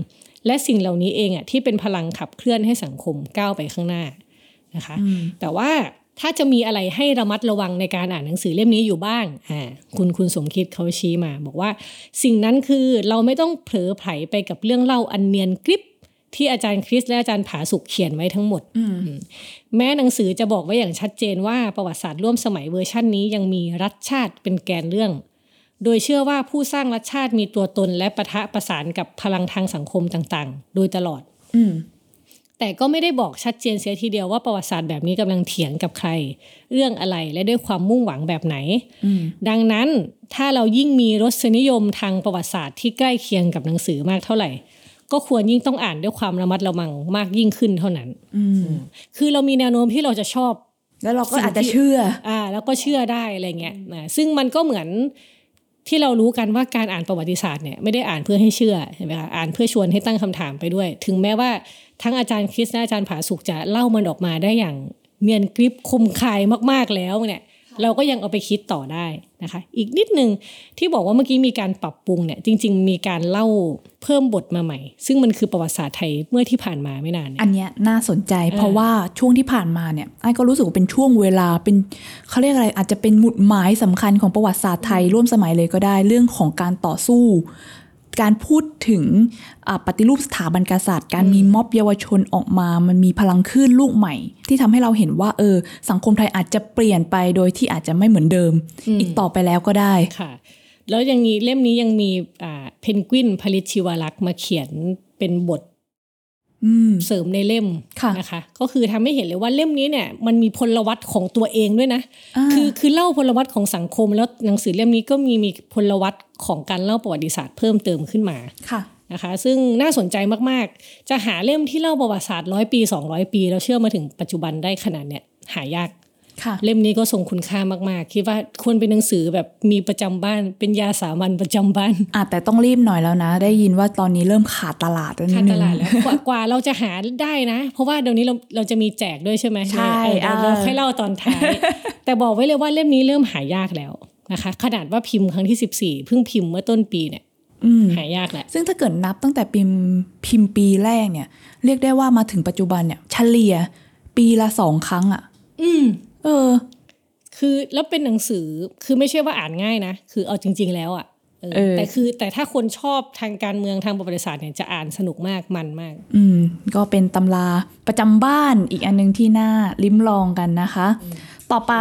และสิ่งเหล่านี้เองอะที่เป็นพลังขับเคลื่อนให้สังคมก้าวไปข้างหน้านะคะ แต่ว่าถ้าจะมีอะไรให้ระมัดระวังในการอ่านหนังสือเล่มนี้อยู่บ้างอ่าคุณคุณสมคิดเขาชี้มา บอกว่าสิ่งนั้นคือเราไม่ต้องเผลอไผลไปกับเรื่องเล่าอันเนียนกริบที่อาจารย์คริสและอาจารย์ผาสุกเขียนไว้ทั้งหมดแม้หนังสือจะบอกไว้อย่างชัดเจนว่าประวัติศาสตร์ร่วมสมัยเวอร์ชั่นนี้ยังมีรัฐชาติเป็นแกนเรื่อง โดยเชื่อว่าผู้สร้างรัฐชาติมีตัวตนและปะทะประสานกับพลังทางสังคมต่างๆ โดยตลอด อืมแต่ก็ไม่ได้บอกชัดเจนเสียทีเดียวว่าประวัติศาสตร์แบบนี้กำลังเถียงกับใคร เรื่องอะไรและด้วยความมุ่งหวังแบบไหน ดังนั้นถ้าเรายิ่งมีรสนิยมทางประวัติศาสตร์ที่ใกล้เคียงกับหนังสือมากเท่าไหร่ ก็ควรยิ่งต้องอ่านด้วยความระมัดระวังมากยิ่งขึ้นเท่านั้นอืมคือเรามีแนวโน้มที่เราจะชอบ แล้วเราก็สิ่งอาจจะที่เชื่อ อ่า แล้วก็เชื่อได้อะไรเงี้ยนะซึ่งมันก็เหมือน ที่เรารู้กันว่าการอ่านประวัติศาสตร์เนี่ยไม่ได้อ่านเพื่อให้เชื่อใช่ไหมคะอ่านเพื่อชวนให้ตั้งคำถามไปด้วย ถึงแม้ว่าทั้งอาจารย์คริสและอาจารย์ผาสุกจะเล่ามันออกมาได้อย่างเมียนกริบคมคายมากๆแล้วเนี่ย เราก็ยังเอาไปคิดต่อได้นะคะ อีกนิดนึงที่บอกว่าเมื่อกี้มีการปรับปรุงเนี่ยจริง ๆ มีการเล่าเพิ่มบทมาใหม่ ซึ่งมันคือประวัติศาสตร์ไทยเมื่อที่ผ่านมาไม่นานเนี่ยอันเนี้ยน่าสนใจเพราะว่าช่วงที่ผ่านมาเนี่ยไอ้ก็รู้สึกว่าเป็นช่วงเวลาเป็นเขาเรียกอะไรอาจจะเป็นหมุดหมายสำคัญของประวัติศาสตร์ไทยร่วมสมัยเลยก็ได้เรื่องของการต่อสู้ การพูดถึงอ่าปฏิรูปสถาบันกษัตริย์ การมีม็อบเยาวชนออกมา มันมีพลังคลื่นลูกใหม่ ที่ทำให้เราเห็นว่าเออสังคมไทยอาจจะเปลี่ยนไปโดยที่อาจจะไม่เหมือนเดิม อีกต่อไปแล้วก็ได้ค่ะแล้วยังมีเล่มนี้ยังมีอ่าเพนกวินผลิตชีวลักษณ์มาเขียนเป็นบทอืม เสริมในเล่มค่ะนะคะ ก็คือทำให้เห็นเลยว่าเล่มนี้เนี่ย มันมีพลวัตของตัวเองด้วยนะอ่าคือคือเล่าพลวัตของสังคม แล้วหนังสือเล่มนี้ก็มีมีพลวัตของการเล่าประวัติศาสตร์เพิ่มเติมขึ้นมาค่ะนะคะ ซึ่งน่าสนใจมากๆ จะหาเล่มที่เล่าประวัติศาสตร์ร้อยปี 200 ปี แล้วเชื่อมาถึงปัจจุบันได้ขนาดเนี้ยหายากค่ะ เล่มนี้ก็ทรงคุณค่ามากๆ คิดว่าควรเป็นหนังสือแบบมีประจำบ้านเป็นยาสามัญประจำบ้านอะแต่ต้องรีบหน่อยแล้วนะ ได้ยินว่าตอนนี้เริ่มขาดตลาดแล้วนิขาดดนึตงลาดแล้วกว่ากว่าเราจะหาได้นะ เพราะว่าเดี๋ยวนี้เราเราจะมีแจกด้วยใช่ไหมใช่เออเดี๋ยวเราเออค่อยเล่าตอนท้ายแต่บอกไว้เลยว่าเล่มนี้เริ่มหายากแล้วนะคะ ขนาดว่าพิมพ์ครั้งที่ 14 เพิ่งพิมพ์เมื่อต้นปีเนี่ยอืมหายากแหละ ซึ่งถ้าเกิดนับตั้งแต่พิมพ์พิมพ์ปีแรกเนี่ย เรียกได้ว่ามาถึงปัจจุบันเนี่ยเฉลี่ยปีละสองครั้งอะ่ะ อืม เออ คือแล้วเป็นหนังสือคือไม่ใช่ว่าอ่านง่ายนะคือเอาจริง ๆ แล้วอะเออเออแต่คือแต่ถ้าคนชอบทางการเมืองทางประวัติศาสตร์เนี่ยจะอ่านสนุกมากมันมาก อืม ก็เป็นตำราประจำบ้านอีกอันหนึงที่น่าลิ้มลองกันนะคะ ต่อไป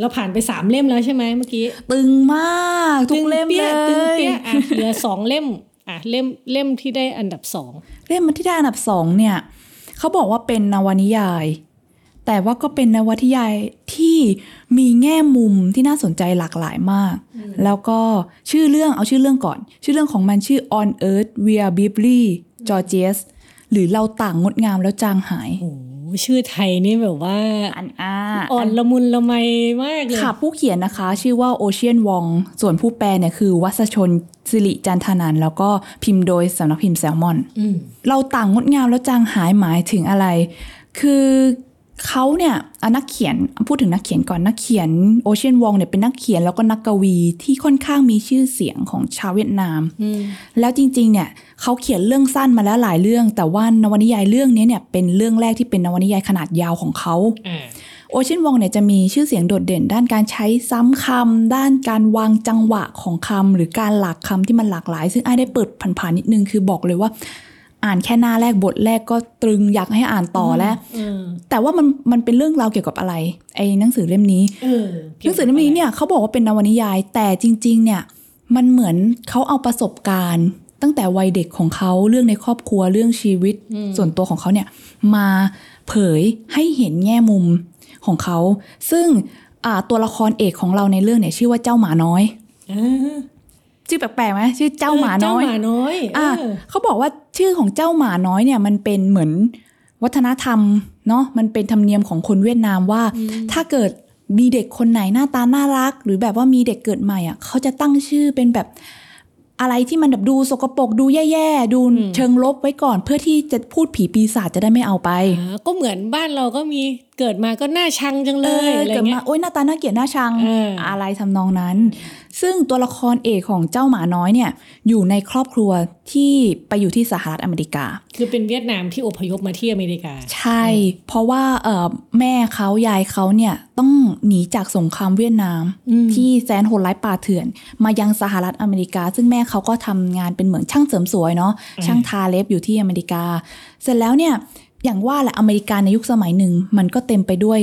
เราผ่านไปสามเล่มแล้วใช่ไหมเมื่อกี้ตึงมากทุกเล่มตึงเลปี้ตึงยเปี้ยอะเหลือสองเล่มอะเล่มเล่มที่ได้อันดับสองเล่มที่ได้อันดับสองเนี่ยเขาบอกว่าเป็นนวนิยาย แต่ว่าก็เป็นนวนิยายที่มีแง่มุมที่น่าสนใจหลากหลายมาก แล้วก็ชื่อเรื่องเอาชื่อเรื่องก่อน ชื่อเรื่องของมันชื่อ On Earth We Are Briefly Georges หรือเราต่างงดงามแล้วจางหายโอ้โหชื่อไทยนี่แบบว่าอันอ่าอ่อนละมุนละไมมากเลยค่ะผู้เขียนนะคะ ชื่อว่าโอเชียนวอง ส่วนผู้แปลเนี่ยคือวัสชนสิริจันทนันท์แล้วก็พิมพ์โดยสำนักพิมพ์แซลมอนอืมเราต่างงดงามแล้วจางหายหมายถึงอะไร คือ เขาเนี่ยอะนักเขียนพูดถึงนักเขียนก่อนนักเขียนโอเชียนวองเนี่ยเป็นนักเขียนแล้วก็นักกวีที่ค่อนข้างมีชื่อเสียงของชาวเวียดนามอืมแล้วจริง ๆ เนี่ยเขาเขียนเรื่องสั้นมาแล้วหลายเรื่อง แต่ว่านวนิยายเรื่องนี้เนี่ยเป็นเรื่องแรกที่เป็นนวนิยายขนาดยาวของเขาอ่าโอเชียนวองเนี่ยจะมีชื่อเสียงโดดเด่น ด้านการใช้ซ้ำคำด้านการวางจังหวะของคำหรือการหลากคำที่มันหลากหลาย ซึ่งไอ้ายได้เปิดผ่านๆนิดนึงคือบอกเลยว่า อ่านแค่หน้าแรกบทแรกก็ตรึงอยากให้อ่านต่อแล้วอืมแต่ว่ามันมันเป็นเรื่องราวเกี่ยวกับอะไร ไอ้หนังสือเล่มนี้เออหนังสือเล่มนี้เนี่ยเขาบอกว่าเป็นนวนิยาย แต่จริง ๆ เนี่ย มันเหมือนเขาเอาประสบการณ์ตั้งแต่วัยเด็กของเขาเรื่องในครอบครัวเรื่องชีวิตส่วนตัวของเขาเนี่ย มาเผยให้เห็นแง่มุมของเขา ซึ่งอ่าตัวละครเอกของเราในเรื่องเนี่ย ชื่อว่าเจ้าหมาน้อยอ่า ชื่อแปลกๆไหมชื่อเจ้าหมาน้อยเจ้าหมาน้อยอะเออเขาบอกว่าชื่อของเจ้าหมาน้อยเนี่ยมันเป็นเหมือนวัฒนธรรมเนาะมันเป็นธรรมเนียมของคนเวียดนามว่า ถ้าเกิดมีเด็กคนไหนหน้าตาน่ารัก หรือแบบว่ามีเด็กเกิดใหม่อะเขาจะตั้งชื่อเป็นแบบอะไรที่มันแบบดูสกปรกดูแย่ๆ ดูเชิงลบไว้ก่อน เพื่อที่จะพูดผีปีศาจจะได้ไม่เอาไปอ่าก็เหมือนบ้านเราก็มี เกิดมาก็น่าชังจังเลเอยออะไรเกิดเงี้มายโอ๊ยหน้าตาน่าเกลียดน่าชังเออออะไรทำนองนั้น ซึ่งตัวละครเอกของเจ้าหมาน้อยเนี่ย อยู่ในครอบครัวที่ไปอยู่ที่สหรัฐอเมริกา คือเป็นเวียดนามที่อพยพมาที่อเมริกา ใช่ เพราะว่าเอ่อแม่เขายายเขาเนี่ยต้องหนีจากสงครามเวียดนามที่แสนโหดร้ายป่าเถื่อน มายังสหรัฐอเมริกา ซึ่งแม่เขาก็ทำงานเป็นเหมือนช่างเสริมสวยเนาะช่างทาเล็บอยู่ที่อเมริกา เสร็จแล้วเนี่ย อย่างว่าแหละอเมริกาในยุคสมัยหนึ่ง มันก็เต็มไปด้วย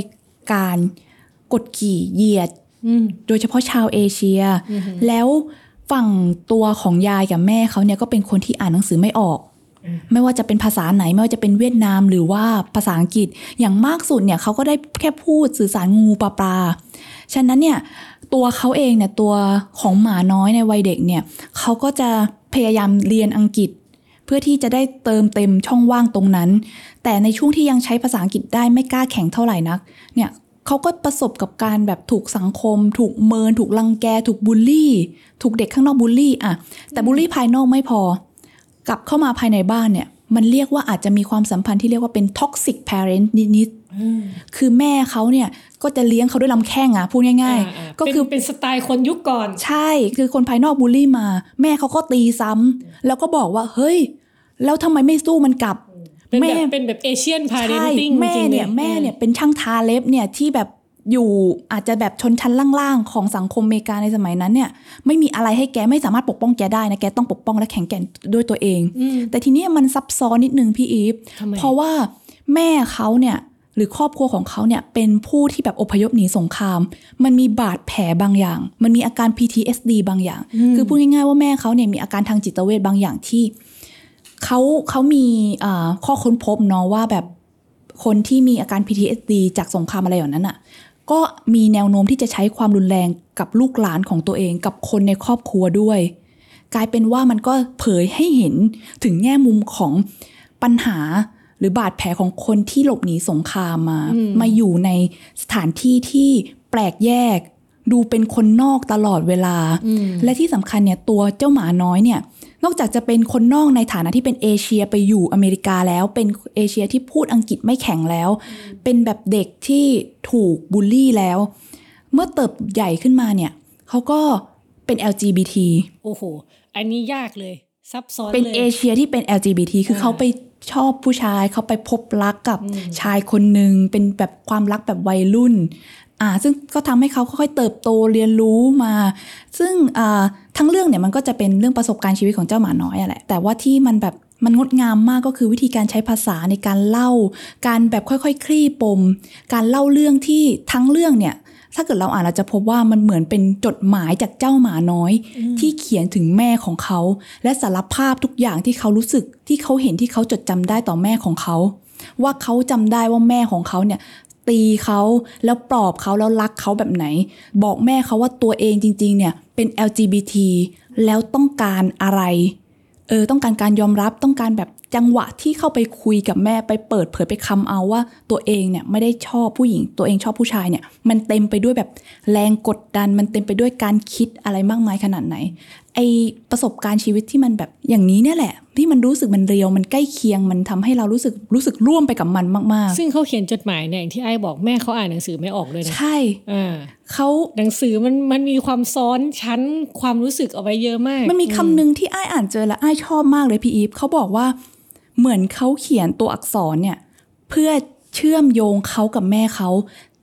การกดขี่เหยียดอืมโดยเฉพาะชาวเอเชีย แล้วฝั่งตัวของยายกับแม่เขาเนี่ยก็เป็นคนที่อ่านหนังสือไม่ออก ไม่ว่าจะเป็นภาษาไหนไม่ว่าจะเป็นเวียดนามหรือว่าภาษาอังกฤษอย่างมากสุดเนี่ยเขาก็ได้แค่พูดสื่อสารงูปลาปลาฉะนั้นเนี่ยตัวเขาเองเนี่ยตัวของหมาน้อยในวัยเด็กเนี่ยเขาก็จะพยายามเรียนอังกฤษเพื่อที่จะได้เติมเต็มช่องว่างตรงนั้น แต่ในช่วงที่ยังใช้ภาษาอังกฤษได้ไม่กล้าแข็งเท่าไหร่นัก เนี่ยเขาก็ประสบกับการแบบถูกสังคม ถูกเมิน ถูกรังแก ถูกบูลลี่ ถูกเด็กข้างนอกบูลลี่อะแต่บูลลี่ภายนอกไม่พอกลับเข้ามาภายในบ้านเนี่ย มันเรียกว่าอาจจะมีความสัมพันธ์ที่เรียกว่าเป็น toxic parent นิดๆคือแม่เขาเนี่ยก็จะเลี้ยงเขาด้วยลำแข้งอะพูดง่ายอ่าๆก็คือเป็นเป็นสไตล์คนยุคก่อน ใช่ คือคนภายนอกบูลลี่มา แม่เขาก็ตีซ้ำแล้วก็บอกว่าเฮ้ย แล้วทำไมไม่สู้มันกลับเป็นแม่แบบเป็นแบบเอเชียนพาเรนใช่ติ้งแม่เนี่ยแม่เนี่ยเป็นช่างทาเล็บเนี่ยที่แบบอยู่อาจจะแบบชนชั้นล่างๆ ของสังคมอเมริกาในสมัยนั้นเนี่ย ไม่มีอะไรให้แกไม่สามารถปกป้องแกได้นะ แกต้องปกป้องและแข็งแกร่งด้วยตัวเอง แต่ทีเนี้ยมันซับซ้อนนิดนึงพี่อีฟทำไมเพราะว่าแม่เขาเนี่ยหรือครอบครัวของเขาเนี่ยเป็นผู้ที่แบบอพยพหนีสงคราม มันมีบาดแผลบางอย่าง มันมีอาการ PTSD บางอย่าง คือพูดง่ายๆว่าแม่เขาเนี่ยมีอาการทางจิตเวชบางอย่างที่ เขาเขามีอ่าข้อค้นพบเนาะว่าแบบคนที่มีอาการ PTSD จากสงครามอะไรอย่างนั้นอะก็มีแนวโน้มที่จะใช้ความรุนแรงกับลูกหลานของตัวเองกับคนในครอบครัวด้วย กลายเป็นว่ามันก็เผยให้เห็นถึงแง่มุมของปัญหาหรือบาดแผลของคนที่หลบหนีสงครามมา มาอยู่ในสถานที่ที่แปลกแยก ดูเป็นคนนอกตลอดเวลา และที่สำคัญเนี่ยตัวเจ้าหมาน้อยเนี่ย นอกจากจะเป็นคนนอกในฐานะที่เป็นเอเชียไปอยู่อเมริกาแล้ว เป็นเอเชียที่พูดอังกฤษไม่แข็งแล้ว เป็นแบบเด็กที่ถูกบูลลี่แล้ว เมื่อเติบใหญ่ขึ้นมาเนี่ยเขาก็เป็น LGBT โอ้โห อันนี้ยากเลย ซับซ้อนเป็นเลยเอเชียที่เป็น LGBT คือเขาไปชอบผู้ชายเขาไปพบรักกับชายคนหนึ่งเป็นแบบความรักแบบวัยรุ่น อ่าซึ่งก็ทำให้เขาค่อยๆเติบโตเรียนรู้มา ซึ่งอ่าทั้งเรื่องเนี่ยมันก็จะเป็นเรื่องประสบการณ์ชีวิตของเจ้าหมาน้อยอะแหละแต่ว่าที่มันแบบมันงดงามมากก็คือวิธีการใช้ภาษาในการเล่า การแบบค่อยๆ คลี่ปม การเล่าเรื่องที่ทั้งเรื่องเนี่ย ถ้าเกิดเราอ่านเราจะพบว่ามันเหมือนเป็นจดหมายจากเจ้าหมาน้อย ที่เขียนถึงแม่ของเขา และสารภาพทุกอย่างที่เขารู้สึกที่เขาเห็นที่เขาจดจำได้ต่อแม่ของเขา ว่าเขาจำได้ว่าแม่ของเขาเนี่ย ตีเขาแล้วปลอบเขาแล้วรักเขาแบบไหน บอกแม่เขาว่าตัวเองจริง ๆ เนี่ยเป็น LGBT แล้วต้องการอะไรเออต้องการการยอมรับต้องการแบบ จังหวะที่เข้าไปคุยกับแม่ไปเปิดเผยไปคำเอาว่าตัวเองเนี่ยไม่ได้ชอบผู้หญิง ตัวเองชอบผู้ชายเนี่ยมันเต็มไปด้วยแบบแรงกดดัน มันเต็มไปด้วยการคิดอะไรมากมายขนาดไหน ไอประสบการณ์ชีวิตที่มันแบบอย่างนี้เนี่ยแหละ ที่มันรู้สึกมันเรียวมันใกล้เคียงมันทำให้เรารู้สึกรู้สึกร่วมไปกับมันมากซึ่งเขาเขียนจดหมายเนี่ยอย่างที่ไอ้บอกแม่เขาอ่านหนังสือไม่ออกเลยๆนะใช่อ่าเขาหนังสือมันมันมีความซ้อนชั้นความรู้สึกเอาไว้เยอะมาก มันมีคำหนึ่งที่ไอ้ายอ่านเจอแล้วไอ้ายชอบมากเลยพี่อีฟเขาบอกว่า เหมือนเขาเขียนตัวอักษรเนี่ยเพื่อเชื่อมโยงเขากับแม่เขา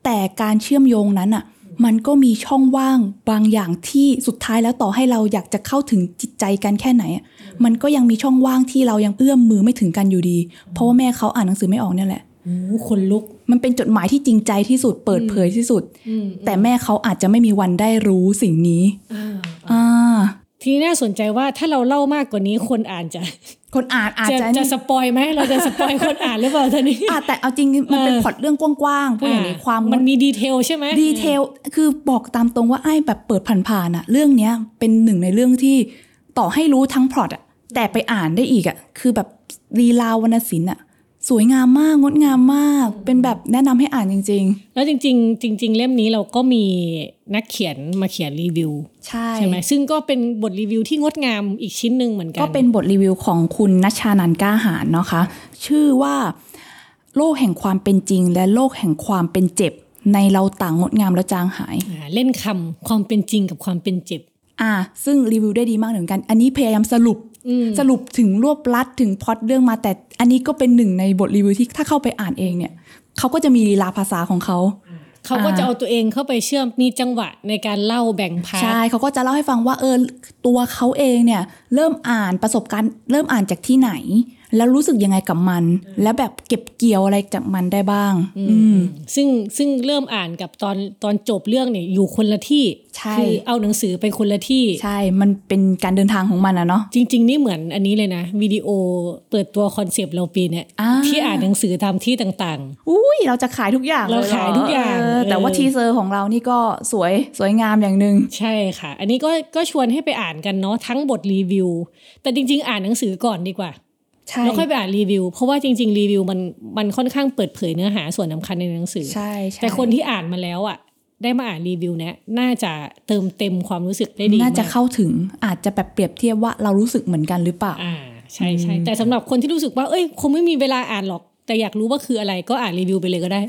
แต่การเชื่อมโยงนั้นอะมันก็มีช่องว่างบางอย่างที่สุดท้ายแล้วต่อให้เราอยากจะเข้าถึงจิตใจกันแค่ไหนอะมันก็ยังมีช่องว่างที่เรายังเอื้อมมือไม่ถึงกันอยู่ดี เพราะว่าแม่เขาอ่านหนังสือไม่ออกเนี่ยแหละโอ้โหคนลุกมันเป็นจดหมายที่จริงใจที่สุดเปิดเผยที่สุดอืมแต่แม่เขาอาจจะไม่มีวันได้รู้สิ่งนี้อ่าอ่าทีนี้น่าสนใจว่าถ้าเราเล่ามากกว่านี้คนอ่านจะ คนอ่านอาจจะจะจะ spoil ไหมเราจะ spoil คนอ่านหรือเปล่าท่านี้อะแต่เอาจริงมันเป็นเออพล็อตเรื่องกว้างๆพูดอย่างนี้ความมันมี detail ใช่ไหม detailคือบอกตามตรงว่าไอ้แบบเปิดผ่านๆอะเรื่องเนี้ยเป็นหนึ่งในเรื่องที่ต่อให้รู้ทั้งพล็อตอะแต่ไปอ่านได้อีกอะคือแบบลีลาวรรณศิลป์อะ สวยงามมากงดงามมาก เป็นแบบแนะนำให้อ่านจริงแล้วจริง ๆ จริง ๆ เล่มนี้เราก็มีนักเขียนมาเขียนรีวิวๆใช่ใช่ไหมซึ่งก็เป็นบทรีวิวที่งดงามอีกชิ้นหนึ่งเหมือนกัน ก็เป็นบทรีวิวของคุณนัชชานันท์กล้าหารเนาะคะ ชื่อว่าโลกแห่งความเป็นจริง และโลกแห่งความเป็นเจ็บ ในเราต่างงดงามและจางหายอ่าเล่นคำความเป็นจริงกับความเป็นเจ็บ อ่า ซึ่งรีวิวได้ดีมากเหมือนกัน อันนี้พยายามสรุป สรุปถึงรวบลัดถึงพล็อตเรื่องมาแต่อันนี้ก็เป็นหนึ่งในบทรีวิวที่ถ้าเข้าไปอ่านเองเนี่ยเขาก็จะมีลีลาภาษาของเขาเขาก็อ่าจะเอาตัวเองเข้าไปเชื่อมมีจังหวะในการเล่าแบ่ง part ใช่เขาก็จะเล่าให้ฟังว่าเออตัวเขาเองเนี่ยเริ่มอ่านประสบการณ์เริ่มอ่านจากที่ไหน แล้วรู้สึกยังไงกับมัน แล้วแบบเก็บเกี่ยวอะไรจากมันได้บ้าง อืมซึ่งซึ่งเริ่มอ่านกับตอนตอนจบเรื่องเนี่ยอยู่คนละที่ใช่คือเอาหนังสือไปคนละที่ ใช่ มันเป็นการเดินทางของมันอะเนาะจริง ๆ นี่เหมือนอันนี้เลยนะ วิดีโอเปิดตัว concept เราปีเนี่ยอ่าที่อ่านหนังสือตามที่ต่างอุ้ยเราจะขายทุกอย่างเราลหอขายทุกอย่างเแต่เออว่า teaser ของเรานี่ก็สวยสวยงามอย่างหนึ่งๆใช่ค่ะ อันนี้ก็ก็ชวนให้ไปอ่านกันเนาะทั้งบทรีวิว แต่จริง ๆ อ่านหนังสือก่อนดีกว่าใช่ แล้วค่อยไปอ่านรีวิว เพราะว่าจริง ๆ รีวิวมันมันค่อนข้างเปิดเผยเนื้อหาส่วนสำคัญในหนังสือใช่ใช่แต่คนที่อ่านมาแล้วอะ ได้มาอ่านรีวิวเนี้ยน่าจะเติมเต็มความรู้สึกได้ดีน่าจะมากเข้าถึงอาจจะแบบเปรียบเทียบว่าเรารู้สึกเหมือนกันหรือเปล่าอ่าใช่ใช่แต่สำหรับคนที่รู้สึกว่าเอ้ยคงไม่มีเวลาอ่านหรอกแต่อยากรู้ว่าคืออะไรก็อ่านรีวิวไปเลยก็ได้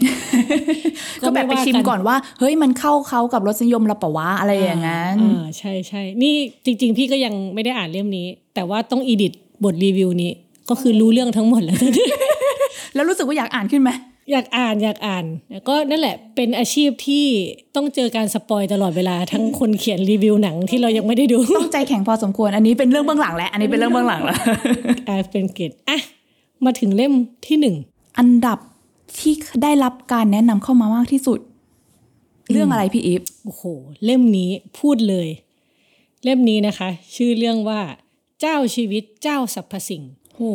ก็แบบไปชิมก่อนว่า เฮ้ยมันเข้าเขากับรสนิยมเราปะวะอะไรอย่างนั้นอ่าใช่ใช่นี่จริง ๆ พี่ก็ยังไม่ได้อ่านเล่มนี้ แต่ว่าต้องอีดิทบทรีวิวนี้ ก็คือรู้เรื่องทั้งหมดแล้ว แล้วรู้สึกว่าอยากอ่านขึ้นไหมอยากอ่านอยากอ่านแล้วก็นั่นแหละเป็นอาชีพที่ต้องเจอการสปอยตลอดเวลาทั้งคนเขียนรีวิวหนังที่เรายังไม่ได้ดูต้องใจแข็งพอสมควรอันนี้เป็นเรื่องเบื้องหลังแล้วอันนี้เป็นเรื่องเบื้องหลังแล้วอ่าเป็นเกรดอะมาถึงเล่มที่หนึ่งอันดับที่ได้รับการแนะนำเข้ามามากที่สุด เรื่องอะไรพี่อีฟโอ้โหเล่มนี้พูดเลย เล่มนี้นะคะ ชื่อเรื่องว่า เจ้าชีวิตเจ้าสรรพสิ่ง โห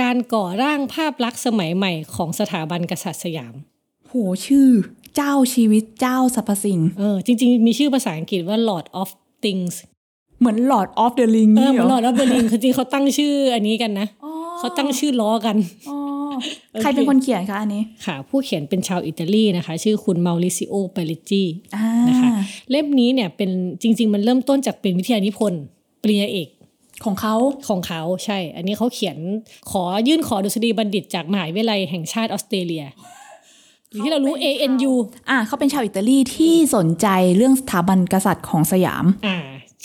การก่อร่างภาพลักษณ์สมัยใหม่ของสถาบันกษัตริย์สยาม โหชื่อ เจ้าชีวิตเจ้าสรรพสิ่ง เออ จริง ๆ มีชื่อภาษาอังกฤษว่า Lord of Things เหมือน Lord of the Ring เออนี่เหเหมืรอนอ Lord of the Ring คือจริงเขาตั้งชื่ออันนี้กันนะเขาตั้งชื่อล้อกันอ๋อใครเป็นคนเขียนคะอันนี้ ค่ะ ผู้เขียนเป็นชาวอิตาลีนะคะ ชื่อคุณมาริซิโอเปริจิอ่านะคะ เล่มนี้เนี่ยเป็นจริง ๆ มันเริ่มต้นจากเป็นวิทยานิพนธ์ปริญญาเอก ของเขาของเขาใช่ อันนี้เขาเขียนขอยื่นขอดุษฎีบัณฑิตจากมหาวิทยาลัยแห่งชาติออสเตรเลียหรือที่เรารู้ ANU อ่าเขาเป็นชาวอิตาลีที่สนใจเรื่องสถาบันกษัตริย์ของสยาม อ่า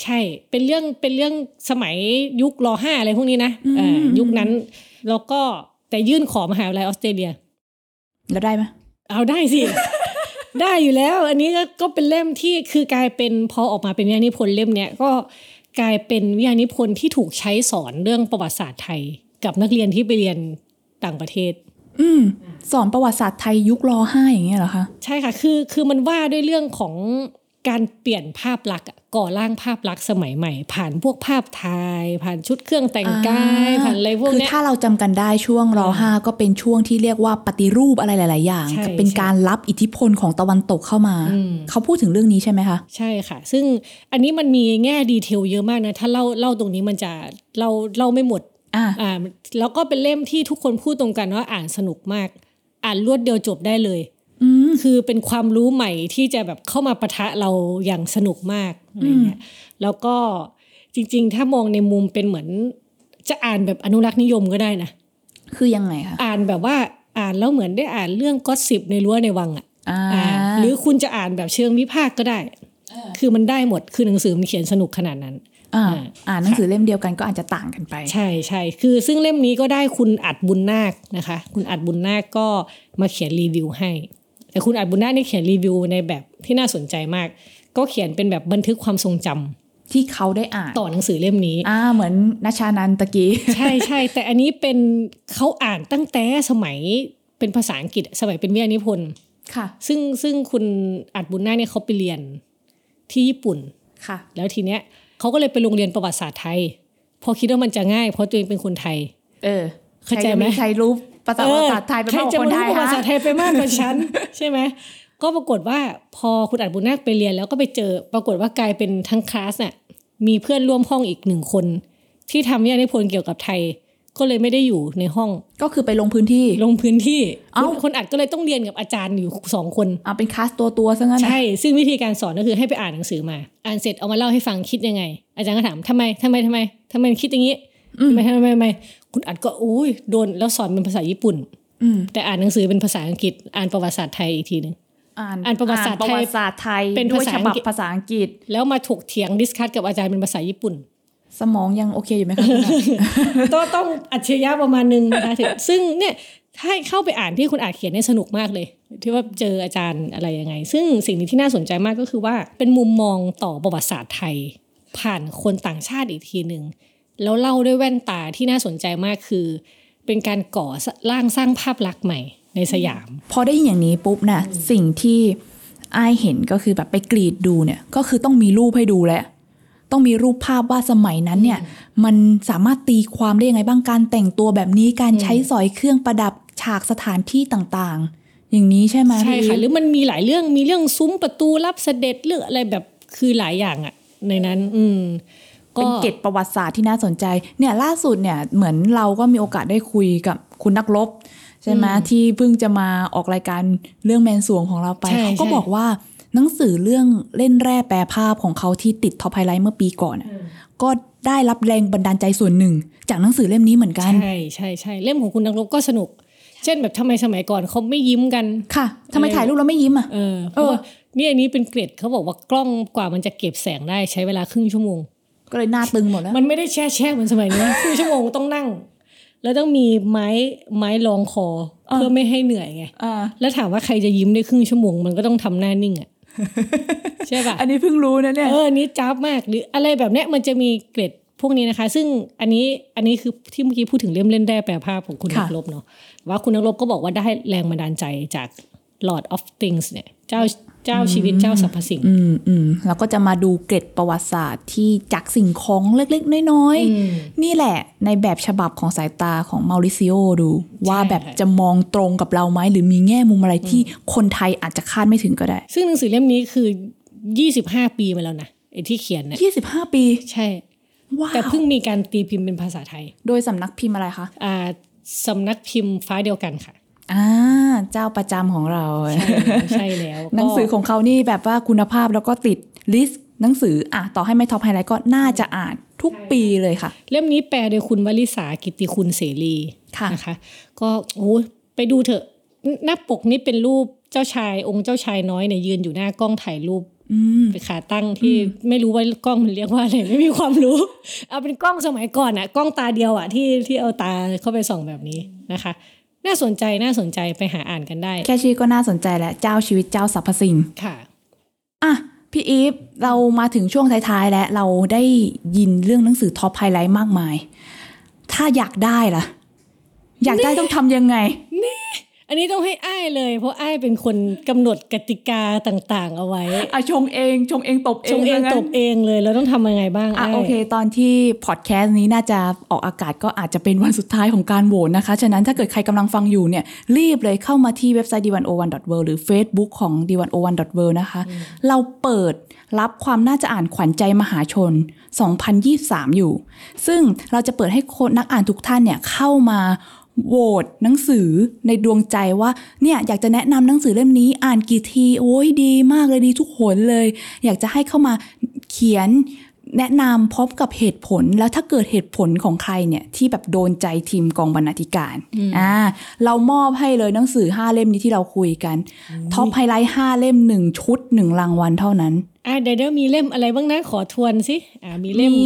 ใช่ เป็นเรื่องเป็นเรื่องสมัยยุครอห้าอะไรพวกนี้นะอ่ายุคนั้นแล้วก็แต่ยื่นขอมหาวิทยาลัยออสเตรเลีย แล้วได้ไหมเอาได้สิ ได้อยู่แล้ว อันนี้ก็ก็เป็นเล่มที่คือกลายเป็นพอออกมาเป็นวิทยานิพนธ์เล่มเนี้ยก็ กลายเป็นวิทยานิพนธ์ที่ถูกใช้สอนเรื่องประวัติศาสตร์ไทย กับนักเรียนที่ไปเรียนต่างประเทศ อืมสอนประวัติศาสตร์ไทยยุครอห้าอย่างเงี้ยเหรอคะ ใช่ค่ะ คือคือมันว่าด้วยเรื่องของ การเปลี่ยนภาพลักษณ์อะก่อร่างภาพลักษณ์สมัยใหม่ ผ่านพวกภาพถ่าย ผ่านชุดเครื่องแต่งกายผ่านอะไรพวกคือเนี้ยถ้าเราจำกันได้ช่วงรอห้าก็เป็นช่วงที่เรียกว่าปฏิรูปอะไรหลาย ๆ อย่างใช่เป็นใช่การรับอิทธิพลของตะวันตกเข้ามาอืมเขาพูดถึงเรื่องนี้ใช่ไหมคะ ใช่ค่ะ ซึ่งอันนี้มันมีแง่ดีเทลเยอะมากนะ ถ้าเล่าเล่าตรงนี้มันจะเล่าเล่าไม่หมดอ่าอ่าแล้วก็เป็นเล่มที่ทุกคนพูดตรงกันว่าอ่านสนุกมาก อ่านรวดเดียวจบได้เลย อืมคือเป็นความรู้ใหม่ที่จะแบบเข้ามาปะทะเราอย่างสนุกมากอะไรเงี้ยแล้วก็จริง ๆ ถ้ามองในมุมเป็นเหมือน จะอ่านแบบอนุรักษ์นิยมก็ได้นะคือยังไงคะอ่านแบบว่าอ่านแล้วเหมือนได้อ่านเรื่องก็สิบในรั้วในวังอะอ่าอ่าหรือคุณจะอ่านแบบเชิงวิพากษ์ก็ได้ คือมันได้หมดคือหนังสือมันเขียนสนุกขนาดนั้นอ่าอ่าอ่านหนังสือเล่มเดียวกันก็อาจจะต่างกันไป ใช่ใช่คือซึ่งเล่มนี้ก็ได้คุณอัดบุญนาคนะคะ คุณอัดบุญนาคก็มาเขียนรีวิวให้ แต่คุณอัดบุญนาคนี่เขียนรีวิวในแบบที่น่าสนใจมาก ก็เขียนเป็นแบบบันทึกความทรงจำที่เขาได้อ่านต่อหนังสือเล่มนี้ อ่า เหมือนนัชชานันตะกี้ ใช่ใช่ แต่อันนี้เป็นเขาอ่านตั้งแต่สมัยเป็นภาษาอังกฤษ สมัยเป็นวิทยานิพนธ์ค่ะ ซึ่งซึ่งคุณอัดบุญนาคเนี่ยเขาไปเรียนที่ญี่ปุ่นค่ะ แล้วทีเนี้ยเขาก็เลยไปโรงเรียนประวัติศาสตร์ไทยเพอคิดว่ามันจะง่าย เพราะตัวเองเป็นคนไทย เออ เข้าใจไหมใครรู้ ภาษาภาษาไทยเป็นใครมากกจะว่าคนมาไทรู้ยภาษาฮะไทยไปมากกว่าฉันใช่ไหมก็ปรากฏว่าพอคุณอัดบุญนาคไปเรียนแล้วก็ไปเจอ ปรากฏว่ากลายเป็นทั้งคลาสน่ะมีเพื่อนร่วมห้องอีกหนึ่งคน ที่ทำวิทยานิพนธ์เกี่ยวกับไทย ก็เลยไม่ได้อยู่ในห้อง ก็คือไปลงพื้นที่ลงพื้นที่เอ้าคุณคนอัดก็เลยต้องเรียนกับอาจารย์อยู่สองคนเอาเป็นคลาสตัวตัวๆซะงั้นนะใช่ซึ่งวิธีการสอนก็คือให้ไปอ่านหนังสือมา อ่านเสร็จเอามาเล่าให้ฟังคิดยังไง อาจารย์ก็ถามทำไมทำไมทำไมทำไมคิดอย่างนี้ทำไมทำไมทำไมทำไม คุณอัดก็อุ้ยโดนแล้วสอนเป็นภาษาญี่ปุ่นอืมแต่อ่านหนังสือเป็นภาษาอังกฤษ อ่านประวัติศาสตร์ไทยอีกทีหนึ่งอ่านอ่านประวัติศาสตร์อ่นไทยประวัติศาสตร์ไทยเป็นด้วยภาษาฉอังบับกฤษภาษาอังกฤษ แล้วมาถกเถียง discuss กับอาจารย์เป็นภาษาญี่ปุ่น สมองยังโอเคอยู่ไหมคะต้องต้องอัจฉริยะประมาณนึงนะคะถึงซึ่งเนี่ยถ้าเข้าไปอ่านที่คุณอาจเขียนเนี่ยสนุกมากเลย ที่ว่าเจออาจารย์อะไรยังไง ซึ่งสิ่งนี้ที่น่าสนใจมากก็คือว่าเป็นมุมมองต่อประวัติศาสตร์ไทย ผ่านคนต่างชาติอีกทีหนึ่ง แล้วเล่าด้วยแว่นตาที่น่าสนใจมากคือ เป็นการก่อร่างสร้างภาพลักษณ์ใหม่ในสยาม พอได้ยินอย่างนี้ปุ๊บนะสิ่งที่ไอายเห็นก็คือแบบไปกรีดดูเนี่ยก็คือต้องมีรูปให้ดูแหละต้องมีรูปภาพว่าสมัยนั้นเนี่ย มันสามารถตีความได้ยังไงบ้างการแต่งตัวแบบนี้การใช้สอยเครื่องประดับฉากสถานที่ต่างๆ อย่างนี้ใช่ไหมใช่พี่ค่ะอีฟหรือมันมีหลายเรื่องมีเรื่องซุ้มประตูรับเสด็จเรื่องอะไรแบบคือหลายอย่างอะในนั้น อืม เป็นเกร็ดประวัติศาสตร์ที่น่าสนใจ เนี่ยล่าสุดเนี่ยเหมือนเราก็มีโอกาสได้คุยกับคุณนักรบใช่ไหมที่เพิ่งจะมาออกรายการเรื่องแมนสวงของเราไปใช่เขาก็ใช่บอกว่าหนังสือเรื่องเล่นแร่แปรภาพของเขาที่ติด top highlight เมื่อปีก่อนอะก็ได้รับแรงบันดาลใจส่วนหนึ่ง จากหนังสือเล่มนี้เหมือนกัน ใช่ใช่ใช่เล่มของคุณนักรบก็สนุก เช่นแบบทำไมสมัยก่อนเขาไม่ยิ้มกันค่ะทำไมถ่ายรูปแล้วไม่ยิ้มอะเออเพราะว่านี่อันนี้เป็นเกรดเขาบอกว่ากล้องกว่ามันจะเก็บแสงได้ใช้เวลาครึ่งชั่วโมง ก็เลยหน้าตึงหมดแล้วมันไม่ได้แช่แช่เหมือนสมัยนี้ครึ่งชั่วโมงต้องนั่ง แล้วต้องมีไม้ไม้รองคอเพื่อไม่ให้เหนื่อยไงอ่าแล้วถามว่าใครจะยิ้มได้ครึ่งชั่วโมงมันก็ต้องทำหน้านิ่งอะใช่ป่ะอันนี้เพิ่งรู้นะเนี่ยเอออันนี้จ้าบมากหรืออะไรแบบเนี้ยมันจะมีเกรดพวกนี้นะคะ ซึ่งอันนี้อันนี้คือที่เมื่อกี้พูดถึงเล่มเล่นแร่แปลภาพของคุณนัค่ะกรบเนาะว่าคุณนักรบก็บอกว่าได้แรงบันดาลใจจาก Lord of Things เนี่ย เจ้า เจ้าชีวิตเจ้าสรรพสิ่ง อืมอืมแล้วก็จะมาดูเกร็ดประวัติศาสตร์ที่จากสิ่งของเล็กๆ น้อยๆ นี่แหละในแบบฉบับของสายตาของมาริซิโอดู ว่าแบบจะมองตรงกับเราไหมหรือมีแง่มุมอะไรที่คนไทยอาจจะคาดไม่ถึงก็ได้ ซึ่งหนังสือเล่มนี้คือ25ปีมาแล้วนะไอ้ที่เขียนเนี่ย25ปี ใช่ว้าวแต่เพิ่งมีการตีพิมพ์เป็นภาษาไทย โดยสำนักพิมพ์อะไรคะอ่าสำนักพิมพ์ฟ้าเดียวกันค่ะ อ่าเจ้าประจำของเราใช่แล้วก็หนังสือของเขานี่แบบว่าคุณภาพแล้วก็ติด list หนังสืออะต่อให้ไม่ top highlight ก็น่าจะอ่านทุกปีเลยค่ะ เล่มนี้แปลโดยคุณวลิสากิตติคุณเสรีค่ะนะคะ ก็โอ้ยไปดูเถอะหน้าปกนี้เป็นรูปเจ้าชาย องค์เจ้าชายน้อยเนี่ยยืนอยู่หน้ากล้องถ่ายรูปอืมเป็นขาตั้งที่ไม่รู้ว่ากล้องมันเรียกว่าอะไรไม่มีความรู้ เอาเป็นกล้องสมัยก่อนอะกล้องตาเดียวอะที่ที่เอาตาเข้าไปส่องแบบนี้นะคะ น่าสนใจน่าสนใจไปหาอ่านกันได้ แค่ชื่อก็น่าสนใจแล้วเจ้าชีวิตเจ้าสรรพสิ่งค่ะอะพี่อีฟเรามาถึงช่วงท้ายๆแล้วเราได้ยินเรื่องหนังสือ Top Highlight มากมาย ถ้าอยากได้ล่ะ อยากได้ต้องทำยังไง อันนี้ต้องให้อ้ายเลย เพราะอ้ายเป็นคนกำหนดกติกาต่างๆ เอาไว้อะชงเองชงเองตบเองชงเองว่างั้นตบเองเลยเราต้องทำยังไงบ้างอะอ้ายโอเค ตอนที่พอดแคสต์นี้น่าจะออกอากาศก็อาจจะเป็นวันสุดท้ายของการโหวตนะคะ ฉะนั้นถ้าเกิดใครกำลังฟังอยู่เนี่ย รีบเลยเข้ามาที่เว็บไซต์ d101.world หรือ Facebook ของ d101.world นะคะ เราเปิดรับความน่าจะอ่านขวัญใจมหาชน 2023 อยู่ ซึ่งเราจะเปิดให้คนนักอ่านทุกท่านเนี่ยเข้ามา โหวตหนังสือในดวงใจว่าเนี่ยอยากจะแนะนำหนังสือเล่มนี้อ่านกี่ที โอ้ยดีมากเลยดีทุกหนเลย อยากจะให้เข้ามาเขียนแนะนำพร้อมกับเหตุผลแล้วถ้าเกิดเหตุผลของใครเนี่ยที่แบบโดนใจทีมกองบรรณาธิการอ่าเรามอบให้เลยหนังสือห้าเล่มนี้ที่เราคุยกัน Top Highlight ห้าเล่มหนึ่งชุดหนึ่งรางวัลเท่านั้นอะเดี๋ยวเดี๋ยวมีเล่มอะไรบ้างนะขอทวนสิอ่ามีเล่มมี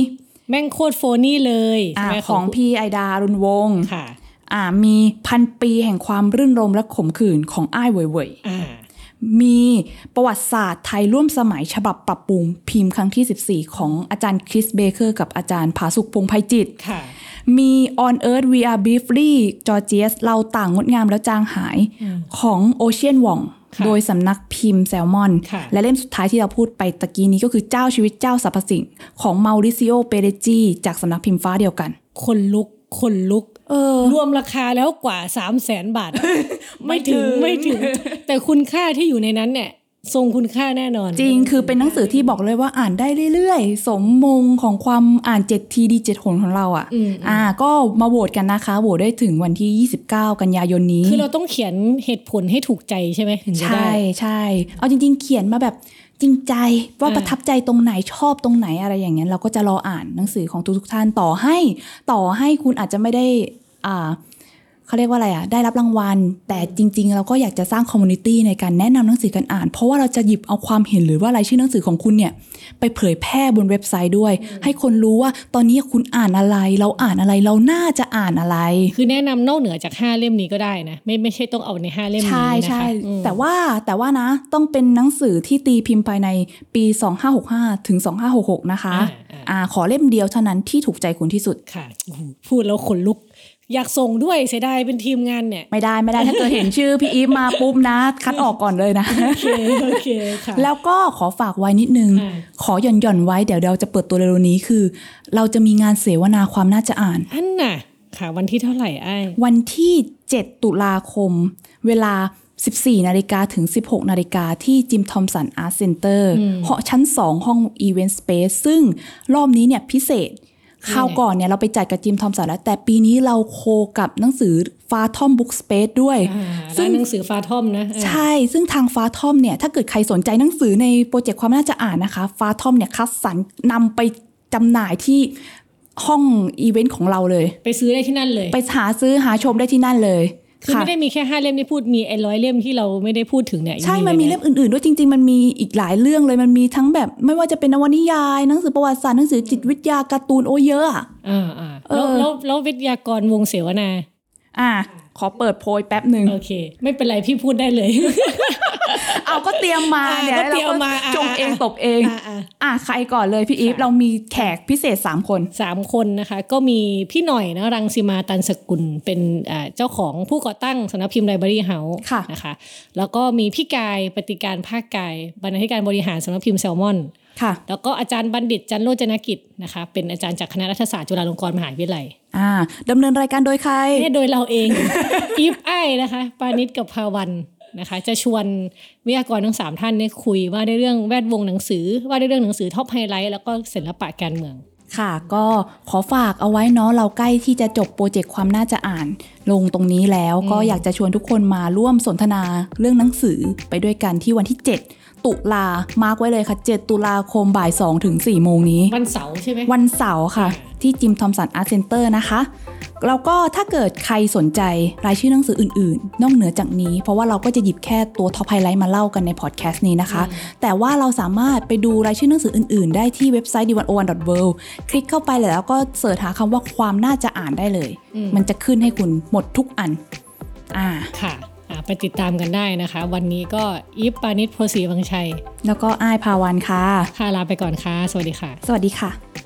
แม่งโคตร phony เลยอ่าใช่ไหมของพี่ไอดา อรุณวงศ์ค่ะ อ่ามีพันปีแห่งความรื่นรมและขมขื่นของอ้ายเว่ยเว่ยอ่ามีประวัติศาสตร์ไทยร่วมสมัยฉบับปรับปรุงพิมพ์ครั้งที่ 14 ของอาจารย์คริสเบเกอร์กับอาจารย์ผาสุกพงษ์ไพจิตรค่ะมี On Earth We Are Briefly Georgias เราต่างงดงามแล้วจางหายของ Ocean Wong ค่ะโดยสำนักพิมพ์แซลมอนค่ะและเล่มสุดท้ายที่เราพูดไปตะกี้นี้ก็คือเจ้าชีวิตเจ้าสรรพสิ่ง ของมาริซิโอเปเรจีจากสำนักพิมพ์ฟ้าเดียวกัน คนลุกคนลุกเออ รวมราคาแล้วกว่า3 0 0แสนบาท ไม่ถึงไม่ไม่ถึถึงงแต่คุณค่าที่อยู่ในนั้นเนี่ยทรงคุณค่าแน่นอน จริงคือเป็นหนังสือที่บอกเลยว่าอ่านได้เรื่อยๆ สมมงของความอ่าน7ทีดี7หนของเราอะอืมอ่า ก็มาโหวตกันนะคะโหวตได้ถึงวันที่ 29 กันยายนนี้ คือเราต้องเขียนเหตุผลให้ถูกใจใช่ไหมถึงจะได้ ใช่ใช่เอาจริง ๆ เขียนมาแบบ จริงใจว่าอ่าประทับใจตรงไหนชอบตรงไหนอะไรอย่างเงี้ยเราก็จะรออ่านหนังสือของทุกๆท่านต่อให้ ต่อให้คุณอาจจะไม่ได้อ่า เขาเรียกว่าอะไรอะได้รับรางวัล แต่จริง ๆ เราก็อยากจะสร้างคอมมูนิตี้ในการแนะนำหนังสือการอ่าน เพราะว่าเราจะหยิบเอาความเห็นหรือว่ารายชื่อหนังสือของคุณเนี่ยไปเผยแพร่บนเว็บไซต์ด้วย ให้คนรู้ว่าตอนนี้คุณอ่านอะไร เราอ่านอะไรเราน่าจะอ่านอะไร คือแนะนำนอกเหนือจาก 5 เล่มนี้ก็ได้นะไม่ไม่ใช่ต้องเอาใน 5 เล่มนี้ใช่นะคะใช่อืมแต่ว่าแต่ว่านะต้องเป็นหนังสือที่ตีพิมพ์ภายในปี 2565 ถึง 2566 นะคะอ่าอ่าอ่าขอเล่มเดียวเท่านั้นที่ถูกใจคุณที่สุดค่ะโอ้โหพูดแล้วขนลุก อยากส่งด้วยเสียดายเป็นทีมงานเนี่ย ไม่ได้ไม่ได้ถ้าเกิดเห็นชื่อพี่อีฟมาปุ๊บนะ คัดออกก่อนเลยนะ โอเคโอเคค่ะแล้วก็ขอฝากไว้นิดนึงอ่าขอหย่อนหย่อนๆไว้เดี๋ยวเราจะเปิดตัวเร็วๆนี้คือ เราจะมีงานเสวนาความน่าจะอ่านอันน่ะค่ะ วันที่เท่าไหร่ไอ้ายวันที่ 7 ตุลาคม เวลา 14 นาฬิกาถึง 16 นาฬิกาที่จิมทอมป์สัน Art Center หอชั้น 2 ห้อง Event Space ซึ่งรอบนี้เนี่ยพิเศษ คราวก่อนเนี่ยเราไปจัดกับจิมทอมป์สันแล้ว แต่ปีนี้เรา co กับหนังสือ Fathom Bookspace ด้วยอ่าซึ่ร้างนหนังสือ Fathom นะอ่าใช่ซึ่งทาง Fathom เนี่ยถ้าเกิดใครสนใจหนังสือใน project ความน่าจะอ่านนะคะ Fathom เนี่ยคัดสรรนำไปจำหน่ายที่ห้องอีเวนต์ของเราเลย ไปซื้อได้ที่นั่นเลย ไปหาซื้อหาชมได้ที่นั่นเลย คือค่ะไม่ได้มีแค่5เล่มที่พูดมีไอ้ร้อยเล่มที่เราไม่ได้พูดถึงเนี่ยใช่ยังมันมียะเล่มอื่นๆด้วยจริง ๆ มันมีอีกหลายเรื่องเลยมันมีทั้งแบบ ไม่ว่าจะเป็นนวนิยายหนังสือประวัติศาสตร์หนังสือจิตวิทยาการ์ตูนโอ้เยอะอะอ่าอ่าเออแล้วแล้วแล้ววิทยากรวงเสวนา อะขอเปิดโพยแป๊บหนึ่งโอเค ไม่เป็นไรพี่พูดได้เลย เอาก็เตรียมมาอะเนี่ยก็เตรียมมาแล้วก็อะจงเองตบเองอะอะอะใครก่อนเลยพี่อีฟเรามีแขกพิเศษ 3 คนสามคนนะคะ ก็มีพี่หน่อยนะรังสิมาตันสกุลเป็นอ่าเจ้าของผู้ก่อตั้งสำนักพิมพ์ Library House ค่ะนะคะ แล้วก็มีพี่กายปฏิกาล ภาคกายบรรณาธิการบริหารสำนักพิมพ์แซลมอนค่ะแล้วก็อาจารย์บัณฑิตจันทร์โรจนกิจนะคะ เป็นอาจารย์จากคณะรัฐศาสตร์จุฬาลงกรณ์มหาวิทยาลัยอ่าดำเนินรายการโดยใครเนี่ยโดยเราเอง อีฟอ้ายนะคะ ปานิชกับภาวัน นะคะ จะชวนวิทยากรทั้งสามท่านเนี่ยคุยว่าด้วยเรื่องแวดวงหนังสือ ว่าด้วยเรื่องหนังสือ Top Highlight แล้วก็ศิลปะการเมืองค่ะก็ขอฝากเอาไว้เนาะเราใกล้ที่จะจบ project ความน่าจะอ่านลงตรงนี้แล้ว ก็อยากจะชวนทุกคนมาร่วมสนทนาเรื่องหนังสือไปด้วยกันที่วันที่ 7 ตุลา mark ไว้เลยค่ะ 7 ตุลาคมบ่าย2ถึง4โมงนี้ วันเสาร์ใช่ไหมวันเสาร์ค่ะ ที่จิมทอมป์สัน Art Center นะคะแล้วก็ถ้าเกิดใครสนใจรายชื่อหนังสืออื่นๆ นอกเหนือจากนี้ เพราะว่าเราก็จะหยิบแค่ตัว Top Highlight มาเล่ากันในพอดแคสต์นี้นะคะ แต่ว่าเราสามารถไปดูรายชื่อหนังสืออื่นๆ ได้ที่เว็บไซต์ d 1 o 1 w o r l d คลิกเข้าไปแล้วก็เสิร์ชหาคำว่าความน่าจะอ่านได้เลย มันจะขึ้นให้คุณหมดทุกอัน อ่าค่ะอ่า ไปติดตามกันได้นะคะ วันนี้ก็อีฟปานิชโพสีวังชัย แล้วก็อ้ายภาวันค่ะ ค่ะลาไปก่อนค่ะ สวัสดีค่ะ สวัสดีค่ะ